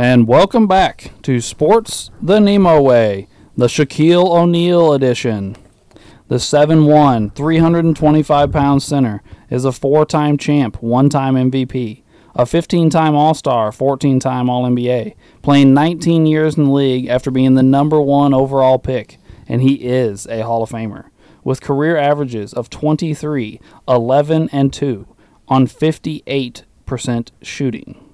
And welcome back to Sports the Nemo Way, the Shaquille O'Neal edition. The 7 1, 325 pound center is a four time champ, one time MVP, a 15 time All Star, 14 time All NBA, playing 19 years in the league after being the number one overall pick, and he is a Hall of Famer, with career averages of 23, 11, and 2 on 58% shooting.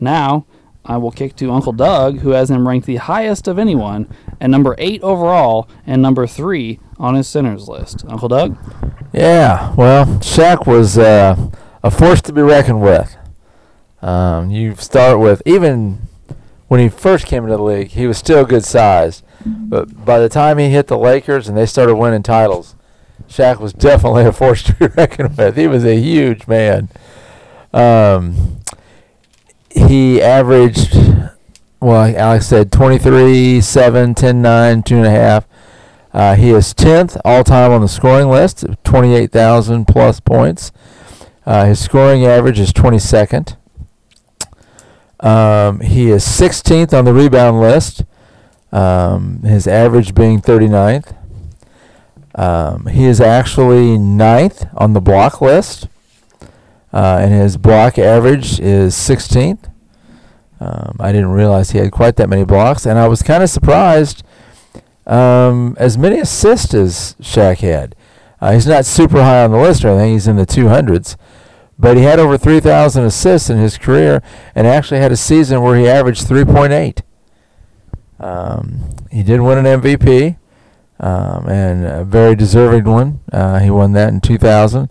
Now, I will kick to Uncle Doug, who has him ranked the highest of anyone at number eight overall and number three on his centers list. Uncle Doug? Yeah, well, Shaq was uh, a force to be reckoned with. Um, you start with, even when he first came into the league, he was still good size. But by the time he hit the Lakers and they started winning titles, Shaq was definitely a force to be reckoned with. He was a huge man. Um, he averaged, well, Alex said 23, 7, 10, 9, 2.5. Uh, he is 10th all time on the scoring list, 28,000 plus points. Uh, his scoring average is 22nd. Um, he is 16th on the rebound list, um, his average being 39th. Um, he is actually ninth on the block list, uh, and his block average is 16th. Um, I didn't realize he had quite that many blocks, and I was kind of surprised. Um, as many assists as Shaq had. Uh, he's not super high on the list or anything. He's in the 200s, but he had over 3,000 assists in his career, and actually had a season where he averaged 3.8. Um, he did win an MVP, um, and a very deserving one. Uh, he won that in 2000.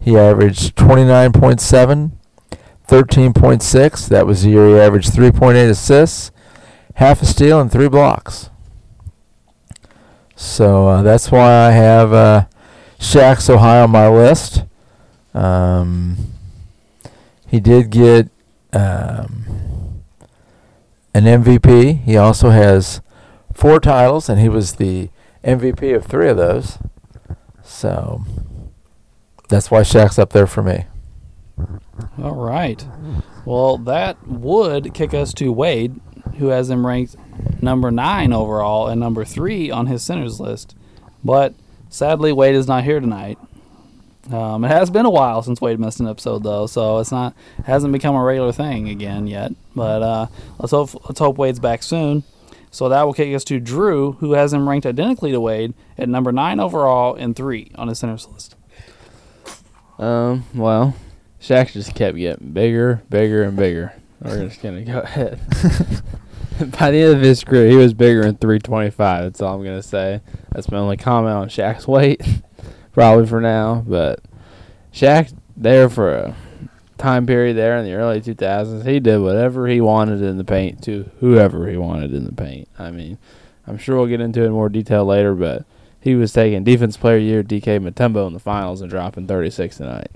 He averaged 29.7, 13.6. That was the year he averaged 3.8 assists, half a steal, and three blocks. So uh, that's why I have uh, Shaq so high on my list. Um, he did get um, an MVP. He also has four titles, and he was the MVP of three of those. So that's why Shaq's up there for me. All right. Well, that would kick us to Wade, who has him ranked number nine overall and number three on his centers list. But sadly, Wade is not here tonight. Um, it has been a while since Wade missed an episode, though, so it's not it hasn't become a regular thing again yet. But uh, let's hope let's hope Wade's back soon. So that will kick us to Drew, who has him ranked identically to Wade at number nine overall and three on his centers list. Um, well, Shaq just kept getting bigger, bigger, and bigger. We're just gonna go ahead. By the end of his career, he was bigger than 325. That's all I'm gonna say. That's my only comment on Shaq's weight, probably for now. But Shaq, there for a time period there in the early 2000s, he did whatever he wanted in the paint to whoever he wanted in the paint. I mean, I'm sure we'll get into it in more detail later, but he was taking Defense Player Year DK Mutombo in the finals and dropping 36 tonight.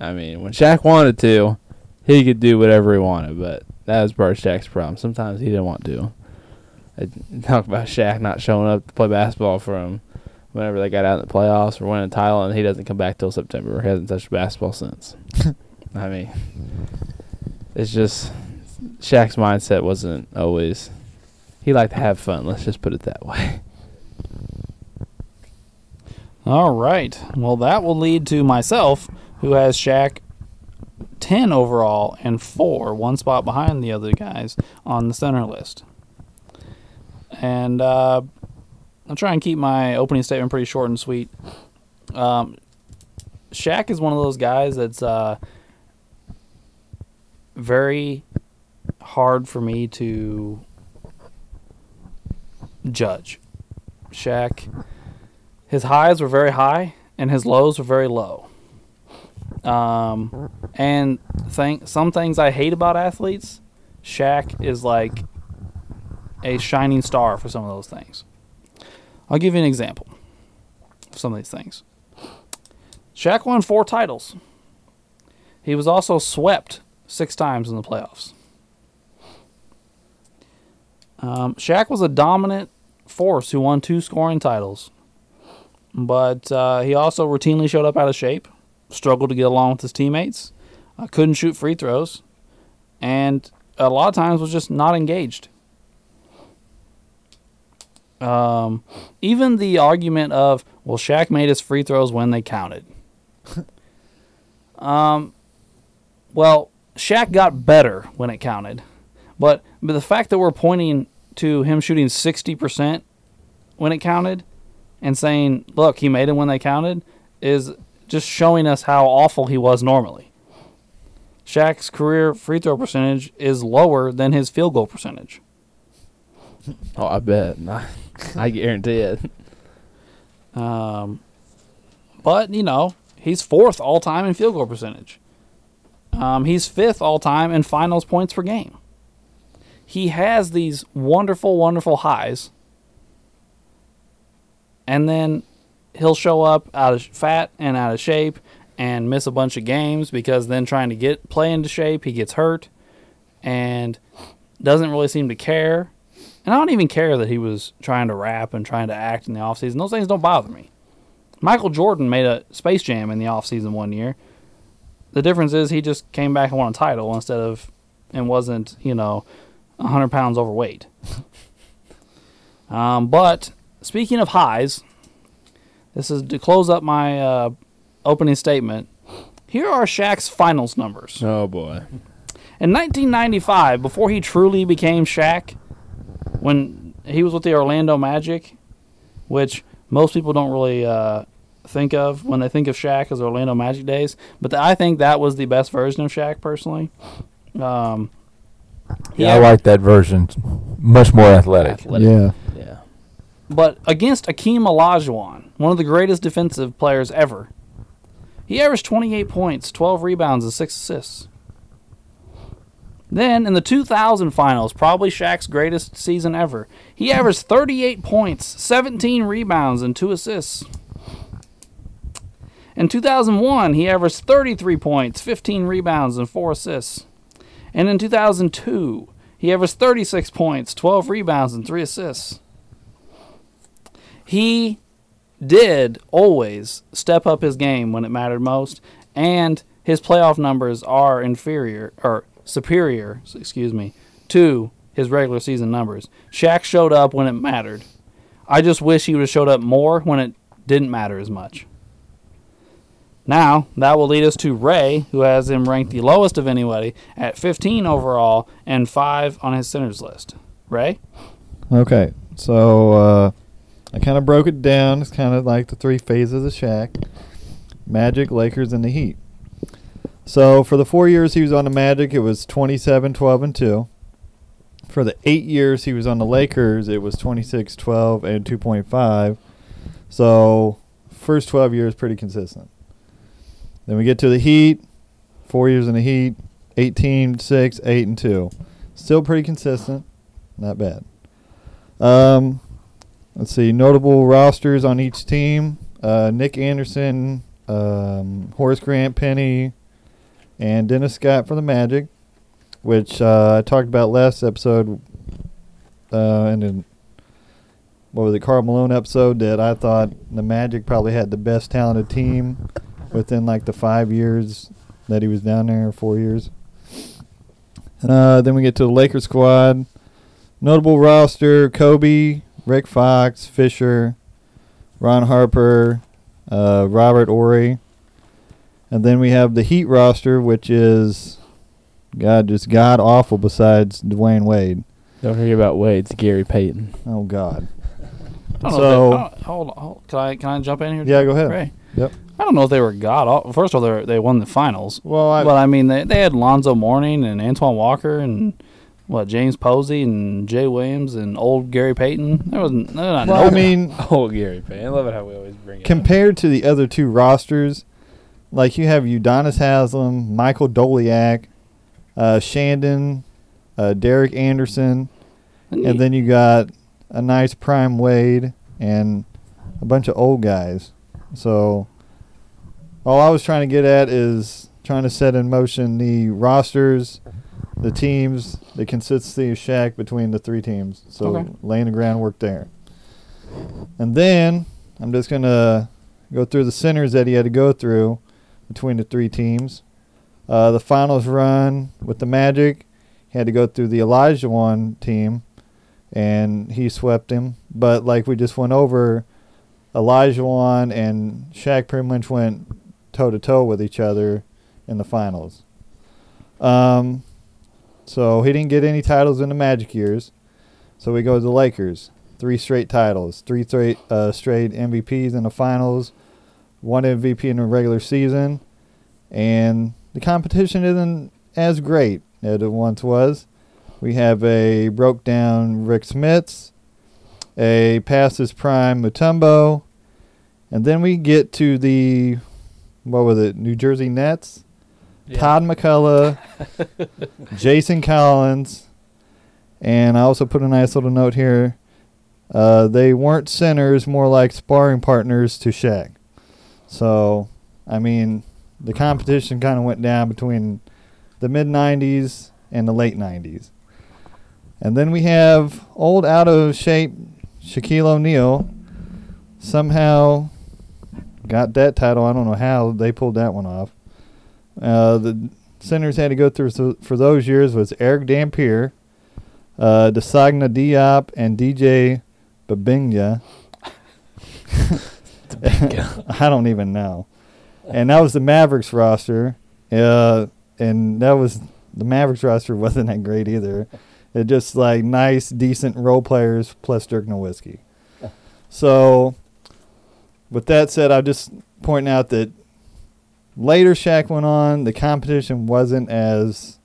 I mean, when Shaq wanted to, he could do whatever he wanted, but that was part of Shaq's problem. Sometimes he didn't want to. I talk about Shaq not showing up to play basketball for him whenever they got out in the playoffs or winning a title, and he doesn't come back till September. He hasn't touched basketball since. I mean, it's just Shaq's mindset wasn't always. He liked to have fun. Let's just put it that way. All right. Well, that will lead to myself, who has Shaq 10 overall and 4, one spot behind the other guys on the center list. And uh, I'll try and keep my opening statement pretty short and sweet. Um, Shaq is one of those guys that's uh, very hard for me to judge. Shaq, his highs were very high and his lows were very low. Um, and th- some things I hate about athletes, Shaq is like a shining star for some of those things. I'll give you an example of some of these things. Shaq won four titles. He was also swept six times in the playoffs. Um, Shaq was a dominant force who won two scoring titles, but uh, he also routinely showed up out of shape, struggled to get along with his teammates, uh, couldn't shoot free throws, and a lot of times was just not engaged. Um, even the argument of well, Shaq made his free throws when they counted. um, well, Shaq got better when it counted, but but the fact that we're pointing to him shooting sixty percent when it counted, and saying, "Look, he made it when they counted," is just showing us how awful he was normally. Shaq's career free throw percentage is lower than his field goal percentage. Oh, I bet. I, I guarantee it. Um, but you know, he's fourth all time in field goal percentage. Um, he's fifth all time in finals points per game. He has these wonderful, wonderful highs, and then he'll show up out of fat and out of shape and miss a bunch of games because then trying to get play into shape, he gets hurt and doesn't really seem to care. And I don't even care that he was trying to rap and trying to act in the offseason. Those things don't bother me. Michael Jordan made a Space Jam in the offseason one year. The difference is he just came back and won a title instead of and wasn't, you know, 100 pounds overweight. um, but speaking of highs, this is to close up my uh, opening statement. Here are Shaq's finals numbers. Oh boy. In 1995, before he truly became Shaq, when he was with the Orlando Magic, which most people don't really uh, think of when they think of Shaq as Orlando Magic days, but th- I think that was the best version of Shaq personally. Um, he Yeah, I like that version. Much more athletic. Athletic. Yeah. But against Akeem Olajuwon, one of the greatest defensive players ever, he averaged 28 points, 12 rebounds, and 6 assists. Then in the 2000 finals, probably Shaq's greatest season ever, he averaged 38 points, 17 rebounds, and 2 assists. In 2001, he averaged 33 points, 15 rebounds, and 4 assists. And in 2002, he averaged 36 points, 12 rebounds, and 3 assists he did always step up his game when it mattered most, and his playoff numbers are inferior or superior, excuse me, to his regular season numbers. Shaq showed up when it mattered. I just wish he would have showed up more when it didn't matter as much. Now, that will lead us to Ray, who has him ranked the lowest of anybody at 15 overall and 5 on his centers list. Ray? Okay. So uh, I kind of broke it down. It's kind of like the three phases of Shaq Magic, Lakers, and the Heat. So for the four years he was on the Magic, it was 27, 12, and 2. For the eight years he was on the Lakers, it was 26, 12, and 2.5. So first 12 years, pretty consistent. Then we get to the Heat, four years in the Heat, 18, 6, 8, and 2. Still pretty consistent. Not bad. Um, let's see. Notable rosters on each team: uh, Nick Anderson, um, Horace Grant, Penny, and Dennis Scott for the Magic, which uh, I talked about last episode. Uh, and then what was it, Karl Malone episode? That I thought the Magic probably had the best talented team within like the five years that he was down there, four years. Uh, then we get to the Lakers squad. Notable roster: Kobe, Rick Fox, Fisher, Ron Harper, uh, Robert Horry, and then we have the Heat roster, which is God just god awful. Besides Dwyane Wade. Don't hear about Wade. It's Gary Payton. Oh God. I don't know if So- they- hold, hold, can I can I jump in here? Yeah, go ahead. Ray? Yep. I don't know if they were god. aw- First of all, they they won the finals. Well, I, but I mean, they they had Lonzo Mourning and Antoine Walker and what James Posey and Jay Williams and old Gary Payton. There wasn't. They're not well, I mean, Oh, Gary Payton. I love it how we always bring it up. compared to the other two rosters, like you have Udonis Haslem, Michael Doleac, uh, Shandon, uh, Derek Anderson, and then you got a nice prime Wade and a bunch of old guys. So all I was trying to get at is trying to set in motion the rosters, the teams, the consistency of Shaq between the three teams. So Okay. laying the groundwork there. And then I'm just gonna go through the centers that he had to go through between the three teams. Uh, the finals run with the Magic, He had to go through the Olajuwon team, and he swept him. But like we just went over, Olajuwon and Shaq pretty much went toe to toe with each other in the finals. Um, so he didn't get any titles in the Magic years. So we go to the Lakers. Three straight titles, three straight uh, straight MVPs in the finals, one MVP in the regular season, and the competition isn't as great as it once was. We have a broke down Rick Smits, a past his prime Mutombo, and then we get to the what was it, New Jersey Nets? Todd MacCulloch, Jason Collins, and I also put a nice little note here. Uh, they weren't centers, more like sparring partners to Shaq. So, I mean, the competition kind of went down between the mid 90s and the late 90s. And then we have old out of shape Shaquille O'Neal somehow got that title. I don't know how they pulled that one off. Uh, the centers had to go through for those years was Erick Dampier, uh, DeSagana Diop, and DJ Mbenga. I don't even know. And that was the Mavericks roster. Uh, and that was the Mavericks roster wasn't that great either. It just like nice, decent role players plus Dirk Nowitzki. So, with that said, I'm just pointing out that later Shaq went on, the competition wasn't as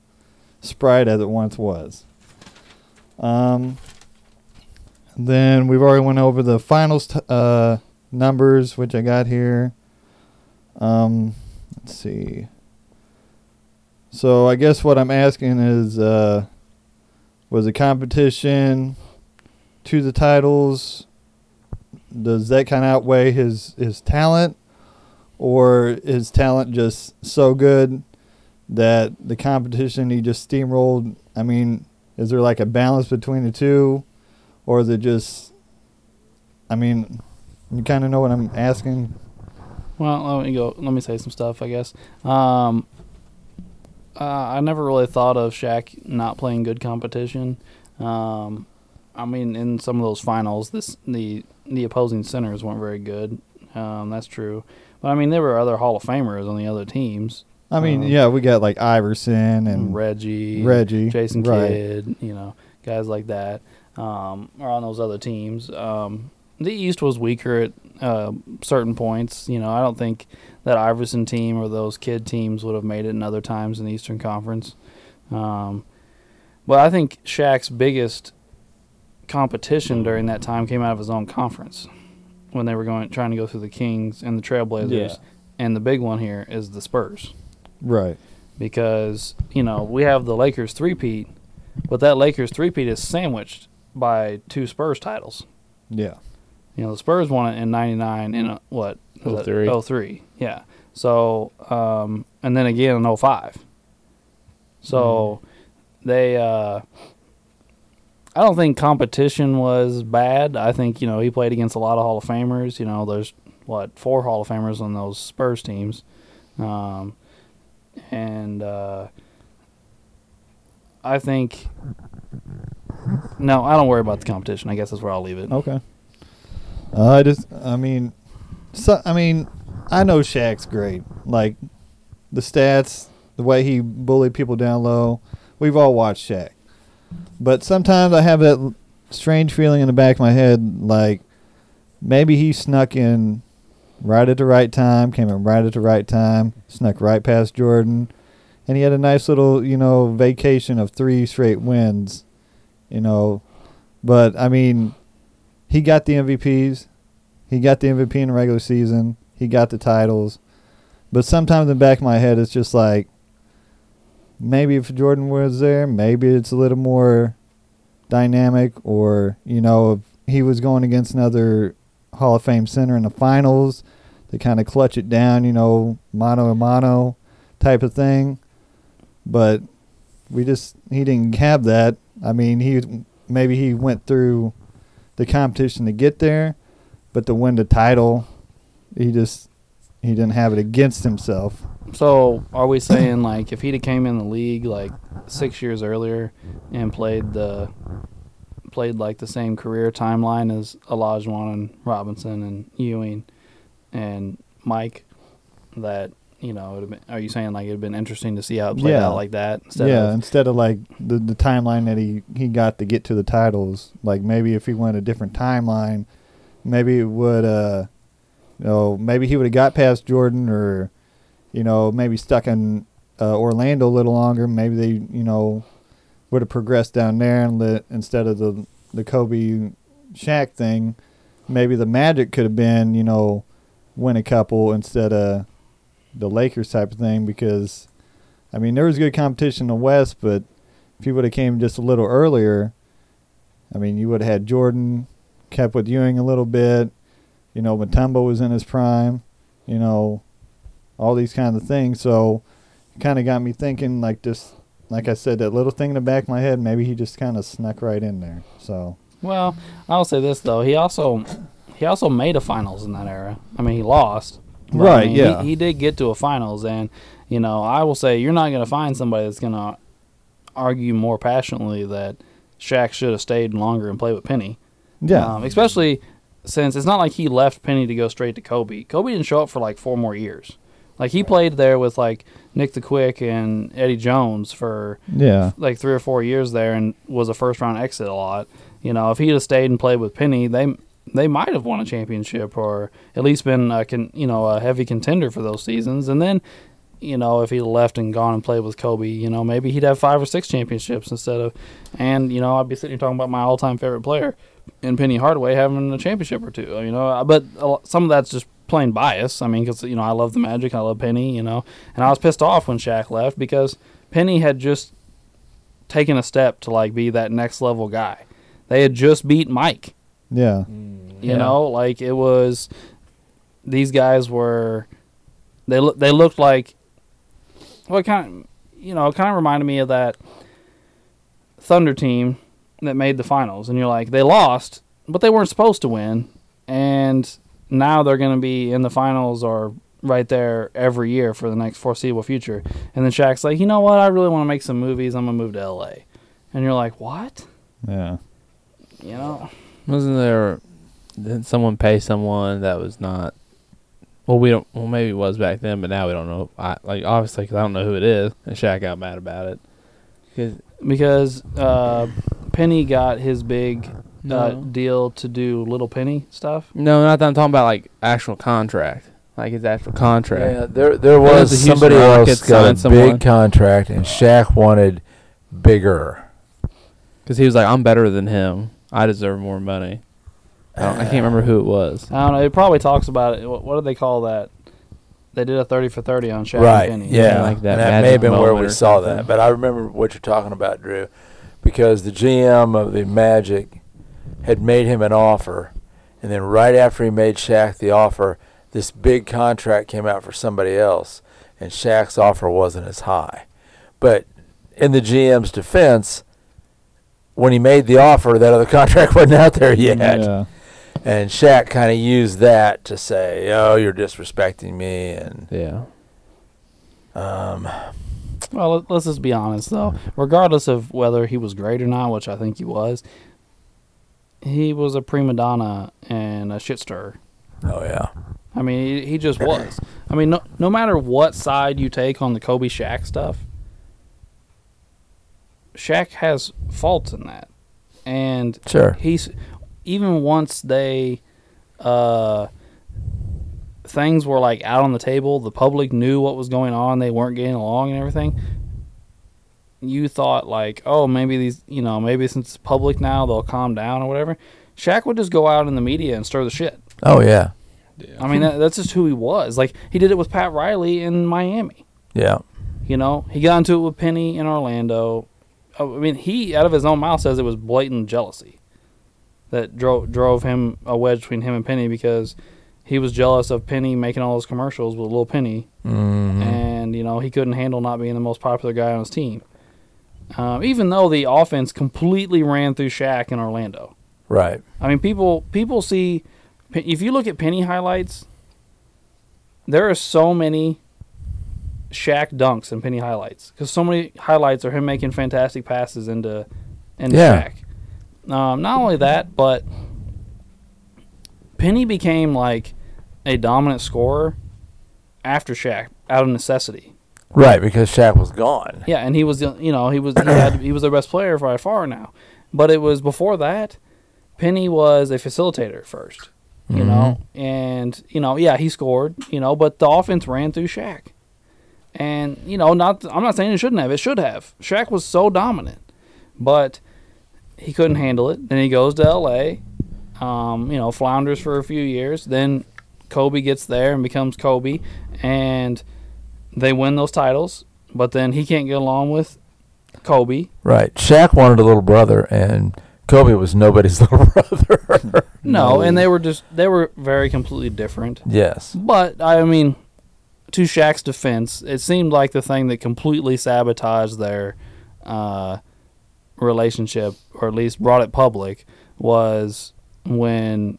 sprite as it once was. Um, then we've already went over the finals t- uh, numbers, which I got here. Um, let's see. So I guess what I'm asking is, uh, was the competition to the titles? Does that kind of outweigh his his talent, or is talent just so good that the competition he just steamrolled? I mean, is there like a balance between the two, or is it just? I mean, you kind of know what I'm asking. Well, let me go. Let me say some stuff. I guess. Um, uh, I never really thought of Shaq not playing good competition. Um, I mean, in some of those finals, this the the opposing centers weren't very good. Um, that's true. But I mean, there were other Hall of Famers on the other teams. I mean, Um, yeah, we got like Iverson and Reggie, Reggie, Jason right. Kidd, you know, guys like that um, are on those other teams. Um, the East was weaker at uh, certain points. You know, I don't think that Iverson team or those Kidd teams would have made it in other times in the Eastern Conference. Um, but I think Shaq's biggest competition during that time came out of his own conference when they were going trying to go through the Kings and the Trailblazers. Yeah. And the big one here is the Spurs right. because you know we have the Lakers three-peat, but that Lakers three-peat is sandwiched by two Spurs titles. Yeah. You know the Spurs won it in '99 in a, what? was that? 03. 03, yeah. So um, and then again in 05. So they, uh, I don't think competition was bad. I think you know he played against a lot of Hall of Famers. You know, there's what four Hall of Famers on those Spurs teams, um, and uh, I think no, I don't worry about the competition. I guess that's where I'll leave it. Okay. Uh, I just, I mean, so I mean, I know Shaq's great. Like the stats, the way he bullied people down low. We've all watched Shaq, but sometimes I have that strange feeling in the back of my head, like maybe he snuck in right at the right time, came in right at the right time, snuck right past Jordan, and he had a nice little, you know, vacation of three straight wins, you know. But I mean, he got the MVPs. He got the MVP in the regular season. He got the titles. But sometimes in the back of my head, it's just like, maybe if Jordan was there, maybe it's a little more dynamic. Or, you know, if he was going against another Hall of Fame center in the finals to kind of clutch it down, you know, mano a mano type of thing. But we just, he didn't have that. I mean, he maybe he went through the competition to get there, but to win the title, he just he didn't have it against himself. So are we saying like if he'd have came in the league like six years earlier and played the played like the same career timeline as Olajuwon and Robinson and Ewing and Mike, that you know, been, are you saying like it'd been interesting to see how it played Yeah. out like that instead yeah, of instead of like the the timeline that he he got to get to the titles. Like maybe if he went a different timeline, maybe it would uh, you know, maybe he would have got past Jordan or, you know, maybe stuck in uh, Orlando a little longer. Maybe they you know would have progressed down there and let instead of the the Kobe Shaq thing, maybe the Magic could have been you know win a couple instead of the Lakers type of thing because. I mean, there was good competition in the West, but if you would have came just a little earlier, I mean, you would have had Jordan, kept with Ewing a little bit. You know, Mutombo was in his prime. You know, all these kinds of things. So, it kind of got me thinking, like just like I said, that little thing in the back of my head. Maybe he just kind of snuck right in there. So, Well, I'll say this though. He also he also made a finals in that era. I mean, he lost. but, I Right, mean, yeah. He, he did get to a finals, and you know, I will say you're not going to find somebody that's going to argue more passionately that Shaq should have stayed longer and played with Penny. yeah, Um, especially since it's not like he left Penny to go straight to Kobe. Kobe didn't show up for like four more years. Like he played there with like Nick the Quick and Eddie Jones for yeah, like three or four years there and was a first round exit a lot. You know, if he'd have stayed and played with Penny, they they might have won a championship or at least been a con, you know a heavy contender for those seasons. And then, you know, if he'd left and gone and played with Kobe, you know, maybe he'd have five or six championships instead of. And you know, I'd be sitting here talking about my all time favorite player, and Penny Hardaway having a championship or two. You know, uh, but some of that's just plain bias. I mean, because you know I love the Magic, I love Penny. You know, and I was pissed off when Shaq left because Penny had just taken a step to like be that next level guy. They had just beat Mike. yeah, mm. You Yeah. know, like it was these guys were they look they looked like well kind of you know, it kind of reminded me of that Thunder team that made the finals and you're like they lost, but they weren't supposed to win and now they're going to be in the finals or right there every year for the next foreseeable future. And then Shaq's like, "You know what? I really want to make some movies. I'm going to move to LA." And you're like, "What?" yeah. You know? Wasn't there? Did someone pay someone that was not? Well, we don't. Well, maybe it was back then, but now we don't know. I like obviously because I don't know who it is, and Shaq got mad about it. 'Cause- because uh, Penny got his big uh, deal to do Little Penny stuff. no, not that I'm talking about like actual contract, like his actual contract. Yeah, there there There was was the Houston somebody else Rockets got a signed someone. big contract, and Shaq wanted bigger. Because he was like, I'm better than him. I deserve more money. I, don't, I can't remember who it was. I don't know. It probably talks about it. What, what do they call that? They did a thirty for thirty on Shaq right? and Penny. Yeah, like that And that may magic have been where moment we or saw something. that. But I remember what you're talking about, Drew, because the GM of the Magic had made him an offer, and then right after he made Shaq the offer, this big contract came out for somebody else, and Shaq's offer wasn't as high. But in the GM's defense, when he made the offer, that other contract wasn't out there yet. yeah. And Shaq kind of used that to say, "Oh, you're disrespecting me," and Yeah. um, Well, let- let's just be honest though. Regardless of whether he was great or not, which I think he was, he was a prima donna and a shit stirrer. oh yeah, I mean, he, he just was. I mean, no, no matter what side you take on the Kobe Shaq stuff, Shaq has faults in that, and sure. he's even once they uh things were like out on the table. The public knew what was going on. They weren't getting along and everything. You thought like oh maybe these you know maybe since it's public now they'll calm down or whatever. Shaq would just go out in the media and stir the shit. Oh yeah, I mean that, that's just who he was. Like he did it with Pat Riley in Miami. Yeah. you know, he got into it with Penny in Orlando. Oh, I mean, he out of his own mouth says it was blatant jealousy that drove drove him a wedge between him and Penny because he was jealous of Penny making all those commercials with Little Penny, Mm-hmm. and you know he couldn't handle not being the most popular guy on his team. Um, even though the offense completely ran through Shaq in Orlando. Right. I mean, people people see if you look at Penny highlights, there are so many Shaq dunks and Penny highlights because so many highlights are him making fantastic passes into into Yeah. Shaq. Um, not only that, but Penny became like a dominant scorer after Shaq out of necessity. Right, because Shaq was gone. Yeah, and he was the- you know he was he had he was the best player by far now, but it was before that. Penny was a facilitator first, you know, and you know yeah he scored, you know, but the offense ran through Shaq, and you know not I'm not saying it shouldn't have it should have. Shaq was so dominant, but he couldn't handle it. Then he goes to L.A. Um, you know, flounders for a few years. Then Kobe gets there and becomes Kobe, and they win those titles. But then he can't get along with Kobe. Right. Shaq wanted a little brother, and Kobe was nobody's little brother. No, and they were just they were very completely different. yes. But I mean, to Shaq's defense, it seemed like the thing that completely sabotaged their uh, relationship, or at least brought it public, was when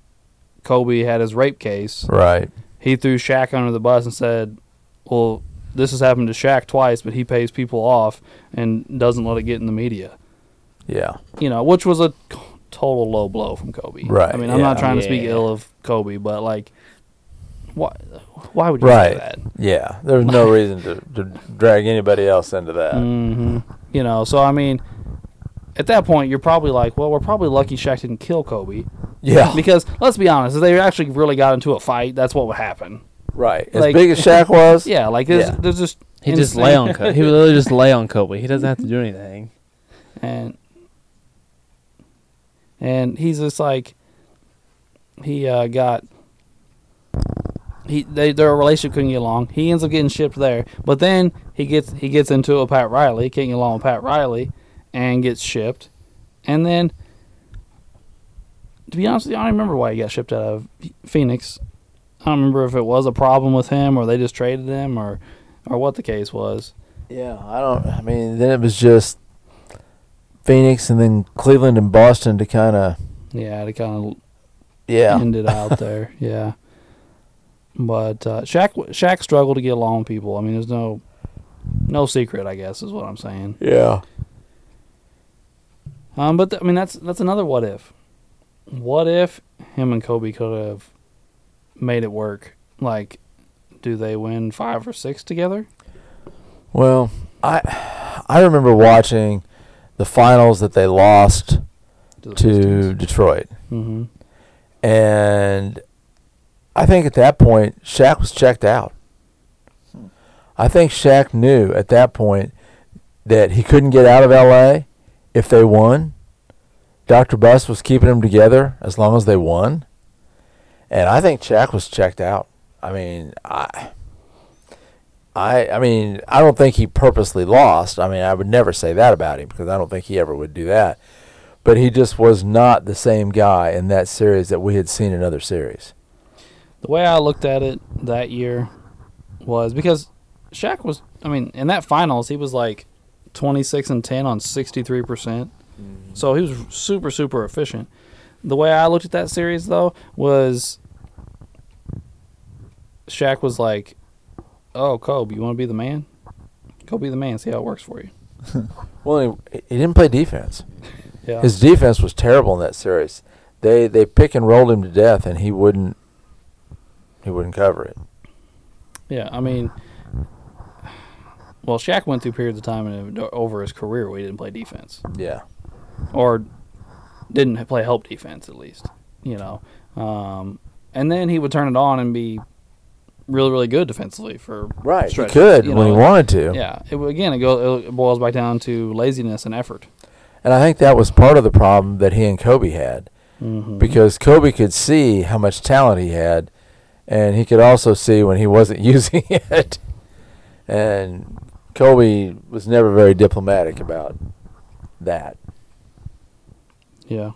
Kobe had his rape case. Right. He threw Shaq under the bus and said, "Well, this has happened to Shaq twice, but he pays people off and doesn't let it get in the media." Yeah. You know, which was a total low blow from Kobe. Right, I mean, I'm not trying to speak Yeah. ill of Kobe, but like, why? Why would you Right. do that? Yeah. There was no reason to, to drag anybody else into that. hmm You know, so I mean, at that point, you're probably like, well, we're probably lucky Shaq didn't kill Kobe Yeah. because let's be honest, if they actually really got into a fight, that's what would happen. Right. As Like- big as Shaq was. Yeah, like there's, Yeah. there's just He just lay on Kobe. He would literally just lay on Kobe. He doesn't have to do anything. and and he's just like he uh, got he they their relationship couldn't get along. He ends up getting shipped there, but then he gets he gets into a Pat Riley, can't get along with Pat Riley, and gets shipped, and then to be honest, with you, I don't remember why he got shipped out of Phoenix. I don't remember if it was a problem with him or they just traded him or or what the case was. Yeah. I don't. I mean, then it was just Phoenix and then Cleveland and Boston to kind of. Yeah, to kind of Yeah. ended out there. Yeah. But uh, Shaq Shaq struggled to get along with people. I mean, there's no no secret, I guess, is what I'm saying. Yeah. Um, but th- I mean, that's that's another what if. What if him and Kobe could have made it work? Like, do they win five or six together? Well, I I remember watching the finals that they lost to Detroit. hmm And I think at that point, Shaq was checked out. I think Shaq knew at that point that he couldn't get out of LA if they won. Dr. Buss was keeping them together as long as they won. And I think Shaq was checked out. I mean, I I I mean, I don't think he purposely lost. I mean, I would never say that about him because I don't think he ever would do that. But he just was not the same guy in that series that we had seen in other series. The way I looked at it that year was because Shaq was. I mean, in that finals, he was like 26 and 10 on 63 percent. So he was super, super efficient. The way I looked at that series, though, was Shaq was like, "Oh, Kobe, you want to be the man? Go be the man. See how it works for you." Well, he, he didn't play defense. Yeah. His defense was terrible in that series. They they pick and rolled him to death, and he wouldn't he wouldn't cover it. yeah. I mean, well, Shaq went through periods of time in, over his career where he didn't play defense. Yeah, or didn't play help defense at least, you know. Um, and then he would turn it on and be really, really good defensively for right. He could you when he wanted to. Yeah, it, again, it, go, it boils back down to laziness and effort. And I think that was part of the problem that he and Kobe had Mm-hmm. because Kobe could see how much talent he had, and he could also see when he wasn't using it. And Kobe was never very diplomatic about that. Yeah,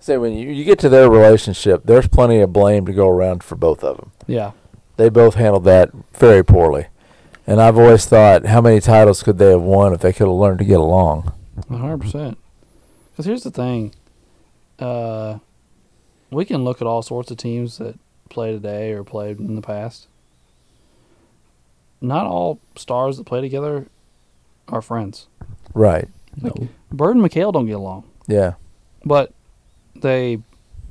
Say when you, you get to their relationship, there's plenty of blame to go around for both of them. yeah, They both handled that very poorly. And I've always thought, how many titles could they have won if they could have learned to get along? one hundred percent. Because here's the thing, uh, we can look at all sorts of teams that play today or played in the past, not all stars that play together are friends. Right. No. Bird and McHale don't get along, Yeah. But they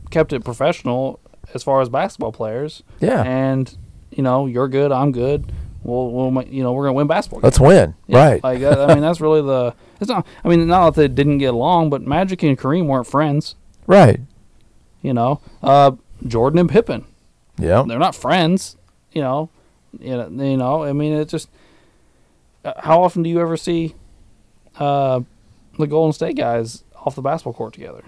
kept it professional as far as basketball players. Yeah. And you know, you're good, I'm good. We'll, we'll you know, we're gonna win basketball. Let's win. Yeah, right. Like I mean, that's really the. It's not. I mean, not that they didn't get along, but Magic and Kareem weren't friends. right. You know, uh, Jordan and Pippen. Yeah. they're not friends. You know, you know, you know. I mean, it just. Uh, how often do you ever see uh, the Golden State guys off the basketball court together?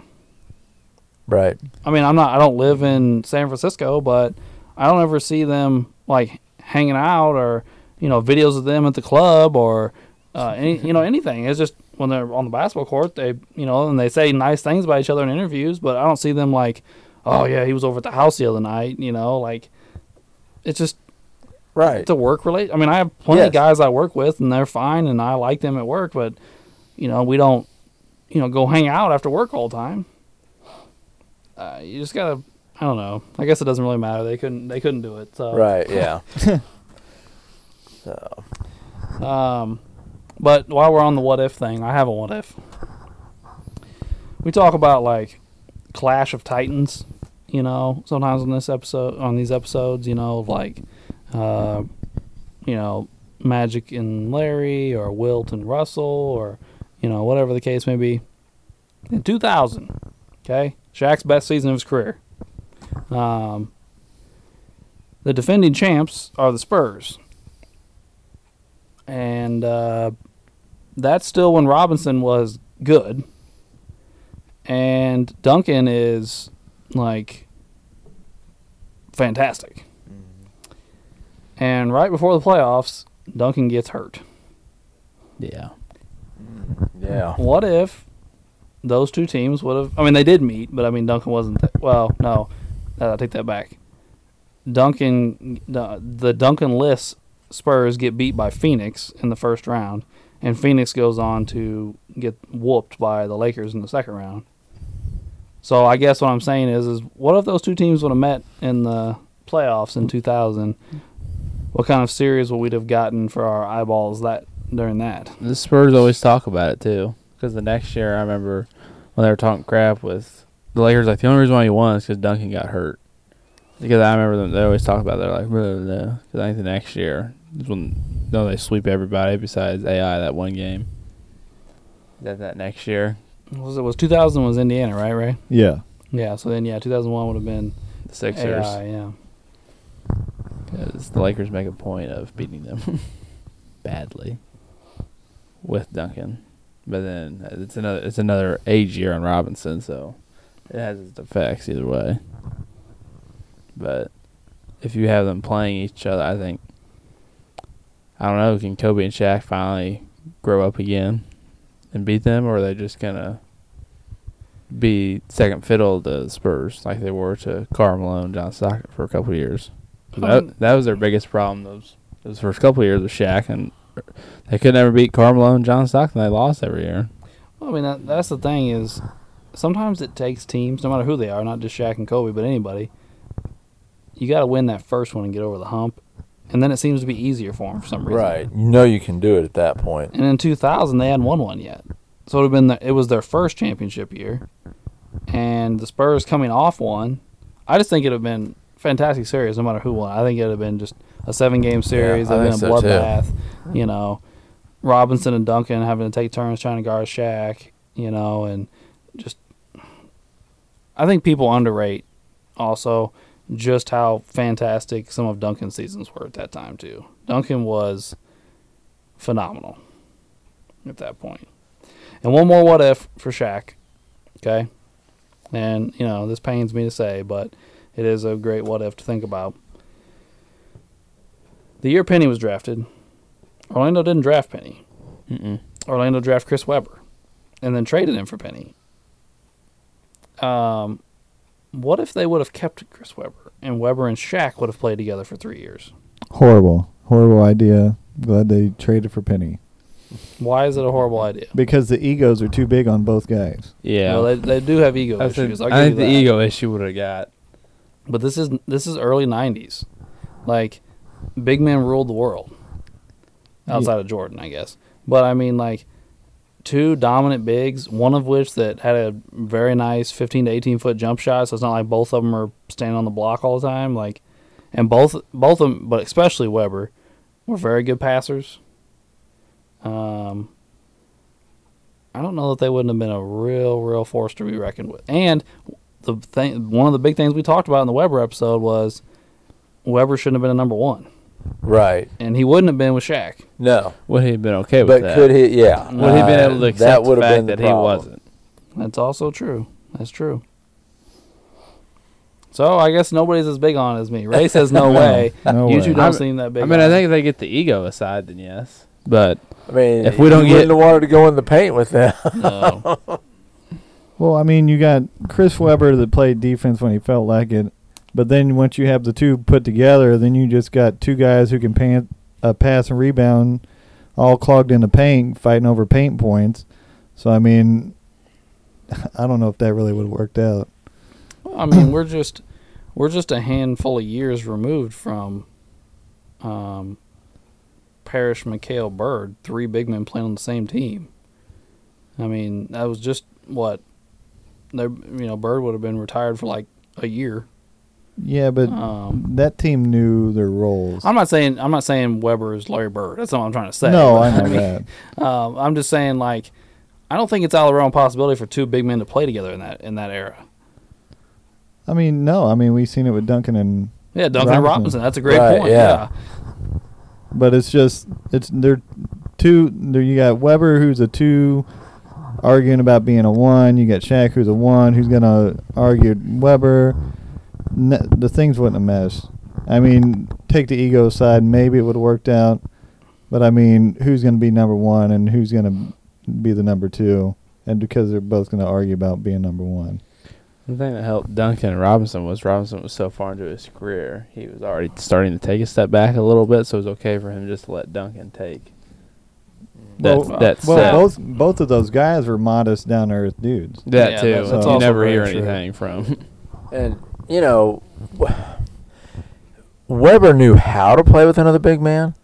Right. I mean, I'm not. I don't live in San Francisco, but I don't ever see them like hanging out or you know videos of them at the club or uh, any you know anything. It's just when they're on the basketball court, they you know and they say nice things about each other in interviews, but I don't see them like, oh yeah, he was over at the house the other night. You know, like it's just Right. it's a work relate. I mean, I have plenty Yes. of guys I work with, and they're fine, and I like them at work, but you know, we don't, you know, go hang out after work all the time. Uh, you just gotta. I don't know. I guess it doesn't really matter. They couldn't. They couldn't do it. So. Right. Yeah. so. Um, but while we're on the what if thing, I have a what if. We talk about like Clash of Titans, you know, sometimes on this episode, on these episodes, you know, like, uh, you know, Magic and Larry or Wilt and Russell or, you know, whatever the case may be. In 2000, okay, Shaq's best season of his career. Um, the defending champs are the Spurs and uh, that's still when Robinson was good, and Duncan is like fantastic. And right before the playoffs, Duncan gets hurt. Yeah. Yeah. What if those two teams would have? I mean, they did meet, but I mean, Duncan wasn't. Th- well, no, uh, I take that back. Duncan, the, the Duncan list Spurs get beat by Phoenix in the first round, and Phoenix goes on to get whooped by the Lakers in the second round. So I guess what I'm saying is, is what if those two teams would have met in the playoffs in 2000? What kind of series would we have gotten for our eyeballs that during that? The Spurs always talk about it too, because the next year I remember when they were talking crap with the Lakers. Like the only reason why he won is because Duncan got hurt. Because I remember them, they always talk about. It. They're like, because I think the next year is when no, they sweep everybody besides AI that one game. That that next year, What was it was 2000 was Indiana, right? Right. Yeah. Yeah. So then, yeah, 2001 would have been the Sixers. AI. Yeah. 'Cause the Lakers make a point of beating them badly with Duncan, but then it's another it's another age year on Robinson, so it has its effects either way. But if you have them playing each other, I think I don't know. Can Kobe and Shaq finally grow up again and beat them, or are they just gonna be second fiddle to the Spurs like they were to Karl Malone, John Stockton for a couple of years? 'Cause Um, That, that was their biggest problem those those first couple of years with Shaq, and they could never beat Karl Malone, John Stockton. They lost every year. Well, I mean, that, that's the thing is, sometimes it takes teams, no matter who they are, not just Shaq and Kobe, but anybody. You got to win that first one and get over the hump, and then it seems to be easier for them for some reason. Right. You know you can do it at that point. And in 2000, they hadn't won one yet, so it would have been the, it was their first championship year, and the Spurs coming off one. I just think it'd have been fantastic series, no matter who won. I think it'd have been just a seven game series, it'd been think a so, bloodbath. You know, Robinson and Duncan having to take turns trying to guard Shaq. You know, and just I think people underrate also just how fantastic some of Duncan's seasons were at that time too. Duncan was phenomenal at that point. And one more what if for Shaq. Okay? And, you know, this pains me to say, but it is a great what if to think about. The year Penny was drafted, Orlando didn't draft Penny. Mm-mm. Orlando drafted Chris Webber and then traded him for Penny. Um, what if they would have kept Chris Webber and Webber and Shaq would have played together for three years? Horrible. Horrible idea. Glad they traded for Penny. Why is it a horrible idea? Because the egos are too big on both guys. Yeah, Well, they, they do have ego I think, issues. I'll I think you the ego issue would have got. But this is this is early '90s, like big men ruled the world. outside of Jordan, I guess. But I mean, like two dominant bigs, one of which that had a very nice 15 to 18 foot jump shot. So it's not like both of them are standing on the block all the time. Like, and both both of them, but especially Webber, were very good passers. Um, I don't know that they wouldn't have been a real, real force to be reckoned with. And the thing, one of the big things we talked about in the Webber episode was Webber shouldn't have been a number one, Right. and he wouldn't have been with Shaq. No. Would he have been okay with that? But that? could he? Yeah. Would he have been able to accept that the would have fact been the that he wasn't? That's also true. That's true. So I guess nobody's as big on it as me. Ray says no way. No you way. two don't I'm- seem that big. I mean, on I it. think if they get the ego aside, then yes. But I mean, If we don't you get- wouldn't have wanted to go in the paint with them. No. Well, I mean, you got Chris Webber that played defense when he felt like it, but then once you have the two put together, then you just got two guys who can uh, pass and rebound, all clogged in the paint, fighting over paint points. So I mean, I don't know if that really would have worked out. I mean, we're just we're just a handful of years removed from um, Parrish, McHale, Bird, three big men playing on the same team. I mean, that was just what you know Bird would have been retired for like a year. Yeah, but Um, that team knew their roles. I'm not saying I'm not saying Webber is Larry Bird. That's not what I'm trying to say. no, I know mean, that. Um, I'm just saying like I don't think it's out of the realm possibility for two big men to play together in that in that era. I mean, no, I mean we've seen it with Duncan and Yeah, Duncan and Robinson. Robinson. That's a great Right, point. yeah. yeah. but it's just it's they're two. There you got Webber who's a two, arguing about being a one. You got Shaq who's a one who's gonna argue Webber. N- the things wouldn't have meshed. I mean, take the ego aside, maybe it would have worked out. But I mean, who's gonna be number one and who's gonna be the number two? And because they're both gonna argue about being number one. the thing that helped Duncan and Robinson was Robinson was so far into his career, he was already starting to take a step back a little bit, so it was okay for him just to let Duncan take that well, that well, step. both both of those guys were modest, down to earth dudes. that Yeah, too. that's- that's you never hear true. anything from. And you know, Webber knew how to play with another big man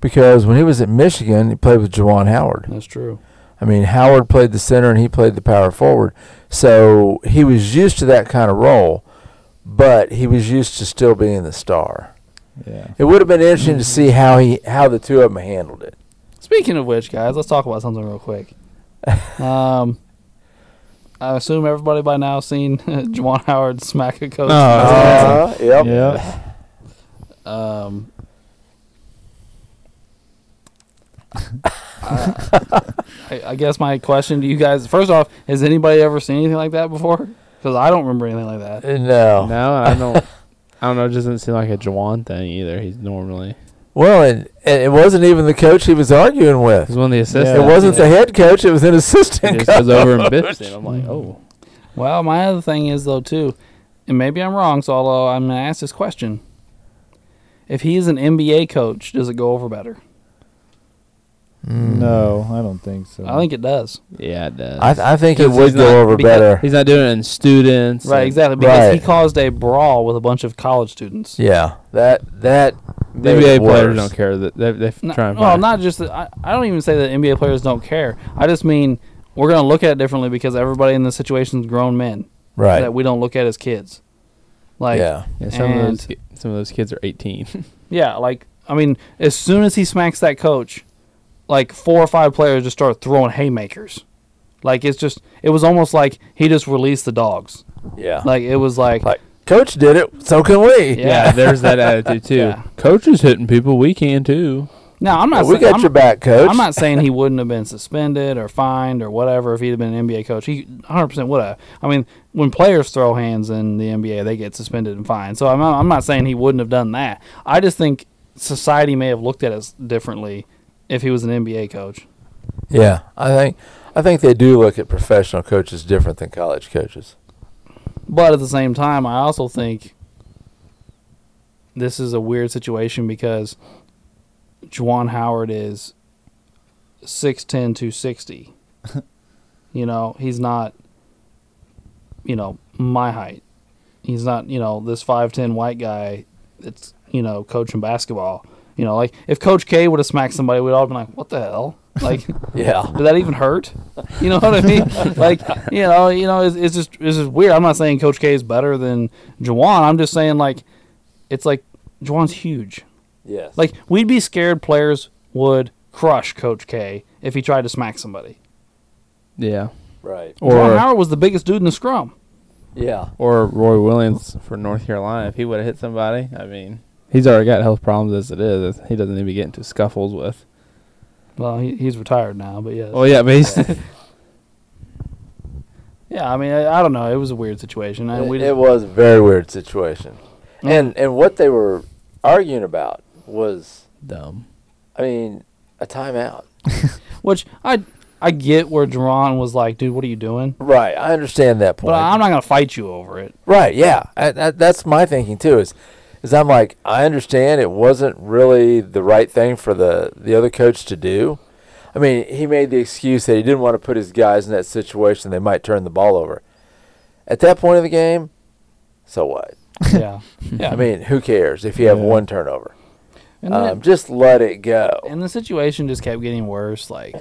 because when he was at Michigan, he played with Juwan Howard. That's true. I mean, Howard played the center and he played the power forward, so he was used to that kind of role. But he was used to still being the star. Yeah. It would have been interesting to see how he how the two of them handled it. Speaking of which, guys, let's talk about something real quick. Um, I assume everybody by now seen Juwan Howard smack a coach. Oh, Uh, yep. Yeah. Um, I, I- I guess my question to you guys: First off, has anybody ever seen anything like that before? Because I don't remember anything like that. Uh, No. no, I don't. I don't know. It doesn't seem like a Juwan thing either. He's normally Well, and, and it wasn't even the coach he was arguing with. he's one of the assistants. It wasn't the head coach; it was an He assistant just goes over and coach. bips him. I'm like, oh, Well, my other thing is though too, and maybe I'm wrong. So although I'm gonna ask this question, if he's an NBA coach, does it go over better? Mm. No, I don't think so. I think it does. yeah, it does. I, th- I think it would go not- over better. He's not doing it in students. Right, and exactly. Because he caused a brawl with a bunch of college students. Yeah, that that The made NBA it players worse. don't care that they, they f- No- try and well, find- not just that. I, I don't even say that NBA players don't care. I just mean we're going to look at it differently because everybody in this situation is grown men right. that we don't look at as kids. Like, yeah, Yeah, some of those and- ki- some of those kids are 18. yeah, like I mean, as soon as he smacks that coach, like four or five players just start throwing haymakers. Like it's just, it was almost like he just released the dogs. yeah. Like it was like, Like, Coach did it, so can we. Yeah. yeah, there's that attitude too. Yeah. Coach is hitting people. We can too. no, I'm not. we saying, got I'm, your back, coach. I'm not saying he wouldn't have been suspended or fined or whatever if he'd have been an NBA coach. He 100% would have. I mean, when players throw hands in the NBA, they get suspended and fined. So I'm not, I'm not saying he wouldn't have done that. I just think society may have looked at us differently if he was an NBA coach. Yeah, I think I think they do look at professional coaches different than college coaches. But at the same time, I also think this is a weird situation because Juwan Howard is 6'10", 260. you know, he's not, you know, my height. He's not, you know, this 5'10 white guy that's, you know, coaching basketball. You know, like if Coach K would have smacked somebody, we'd all been like, "What the hell?" Like, Yeah. did that even hurt? You know what I mean? like, you know, you know, it's, it's just it's just weird. I'm not saying Coach K is better than Juwan. I'm just saying like, it's like Juwan's huge. Yes. Like we'd be scared players would crush Coach K if he tried to smack somebody. Yeah. right. Juwan Or Howard was the biggest dude in the scrum. Yeah. or Roy Williams for North Carolina. If he would have hit somebody, I mean, he's already got health problems as it is. He doesn't need to be getting into scuffles with. Well, he, he's retired now, but yeah. Well, yeah, but he's Yeah, I mean, I, I don't know. It was a weird situation. And It, we it was a very weird situation. Mm. And and what they were arguing about was, dumb. I mean, a timeout. which I I get where Jerron was like, dude, what are you doing? Right. I understand that point. But I'm not gonna fight you over it. Right. Yeah. I, that, that's my thinking too. Is is I'm like I understand it wasn't really the right thing for the the other coach to do. I mean, he made the excuse that he didn't want to put his guys in that situation. They might turn the ball over. At that point of the game, so what? Yeah, yeah. I mean, who cares if you have Yeah. one turnover? and then Um, just let it go. and the situation just kept getting worse. Like,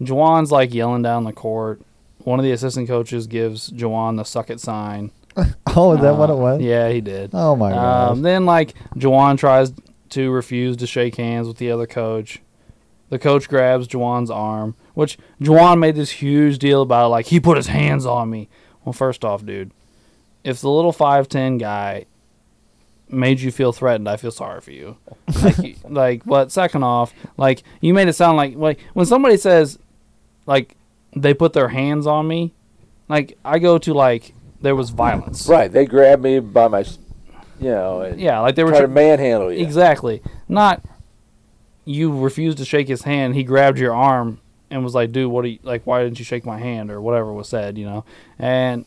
Juwan's like yelling down the court. One of the assistant coaches gives Juwan the suck it sign. Oh, is that what Uh, it was? Yeah, he did. Oh my god. Um, then like Juwan tries to refuse to shake hands with the other coach. The coach grabs Juwan's arm, which Juwan made this huge deal about. Like he put his hands on me. Well, first off, dude, if the little five ten guy made you feel threatened, I feel sorry for you. Like, you- like, but second off, like you made it sound like like when somebody says, like they put their hands on me, like I go to like there was violence. Right. They grabbed me by my, you know, Yeah, like they were try to tr- manhandle you. Exactly. Not you refused to shake his hand. He grabbed your arm and was like, "Dude, what are you like? Why didn't you shake my hand?" or whatever was said, you know. And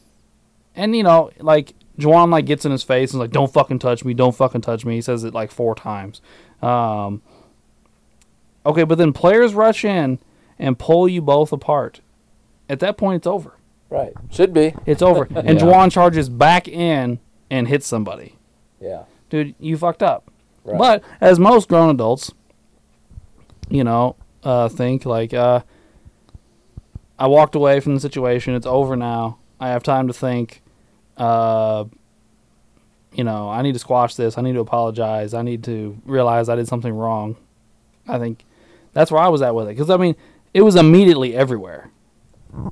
and you know, like Juwan like gets in his face and is like, "Don't fucking touch me! Don't fucking touch me!" He says it like four times. Um, okay, but then players rush in and pull you both apart. At that point, it's over. Right. Should be. It's over. And Yeah. Juwan charges back in and hits somebody. Yeah. Dude, you fucked up. Right. But as most grown adults, you know, uh, think like, uh, I walked away from the situation. It's over now. I have time to think. Uh, you know, I need to squash this. I need to apologize. I need to realize I did something wrong. I think that's where I was at with it. Because I mean, it was immediately everywhere.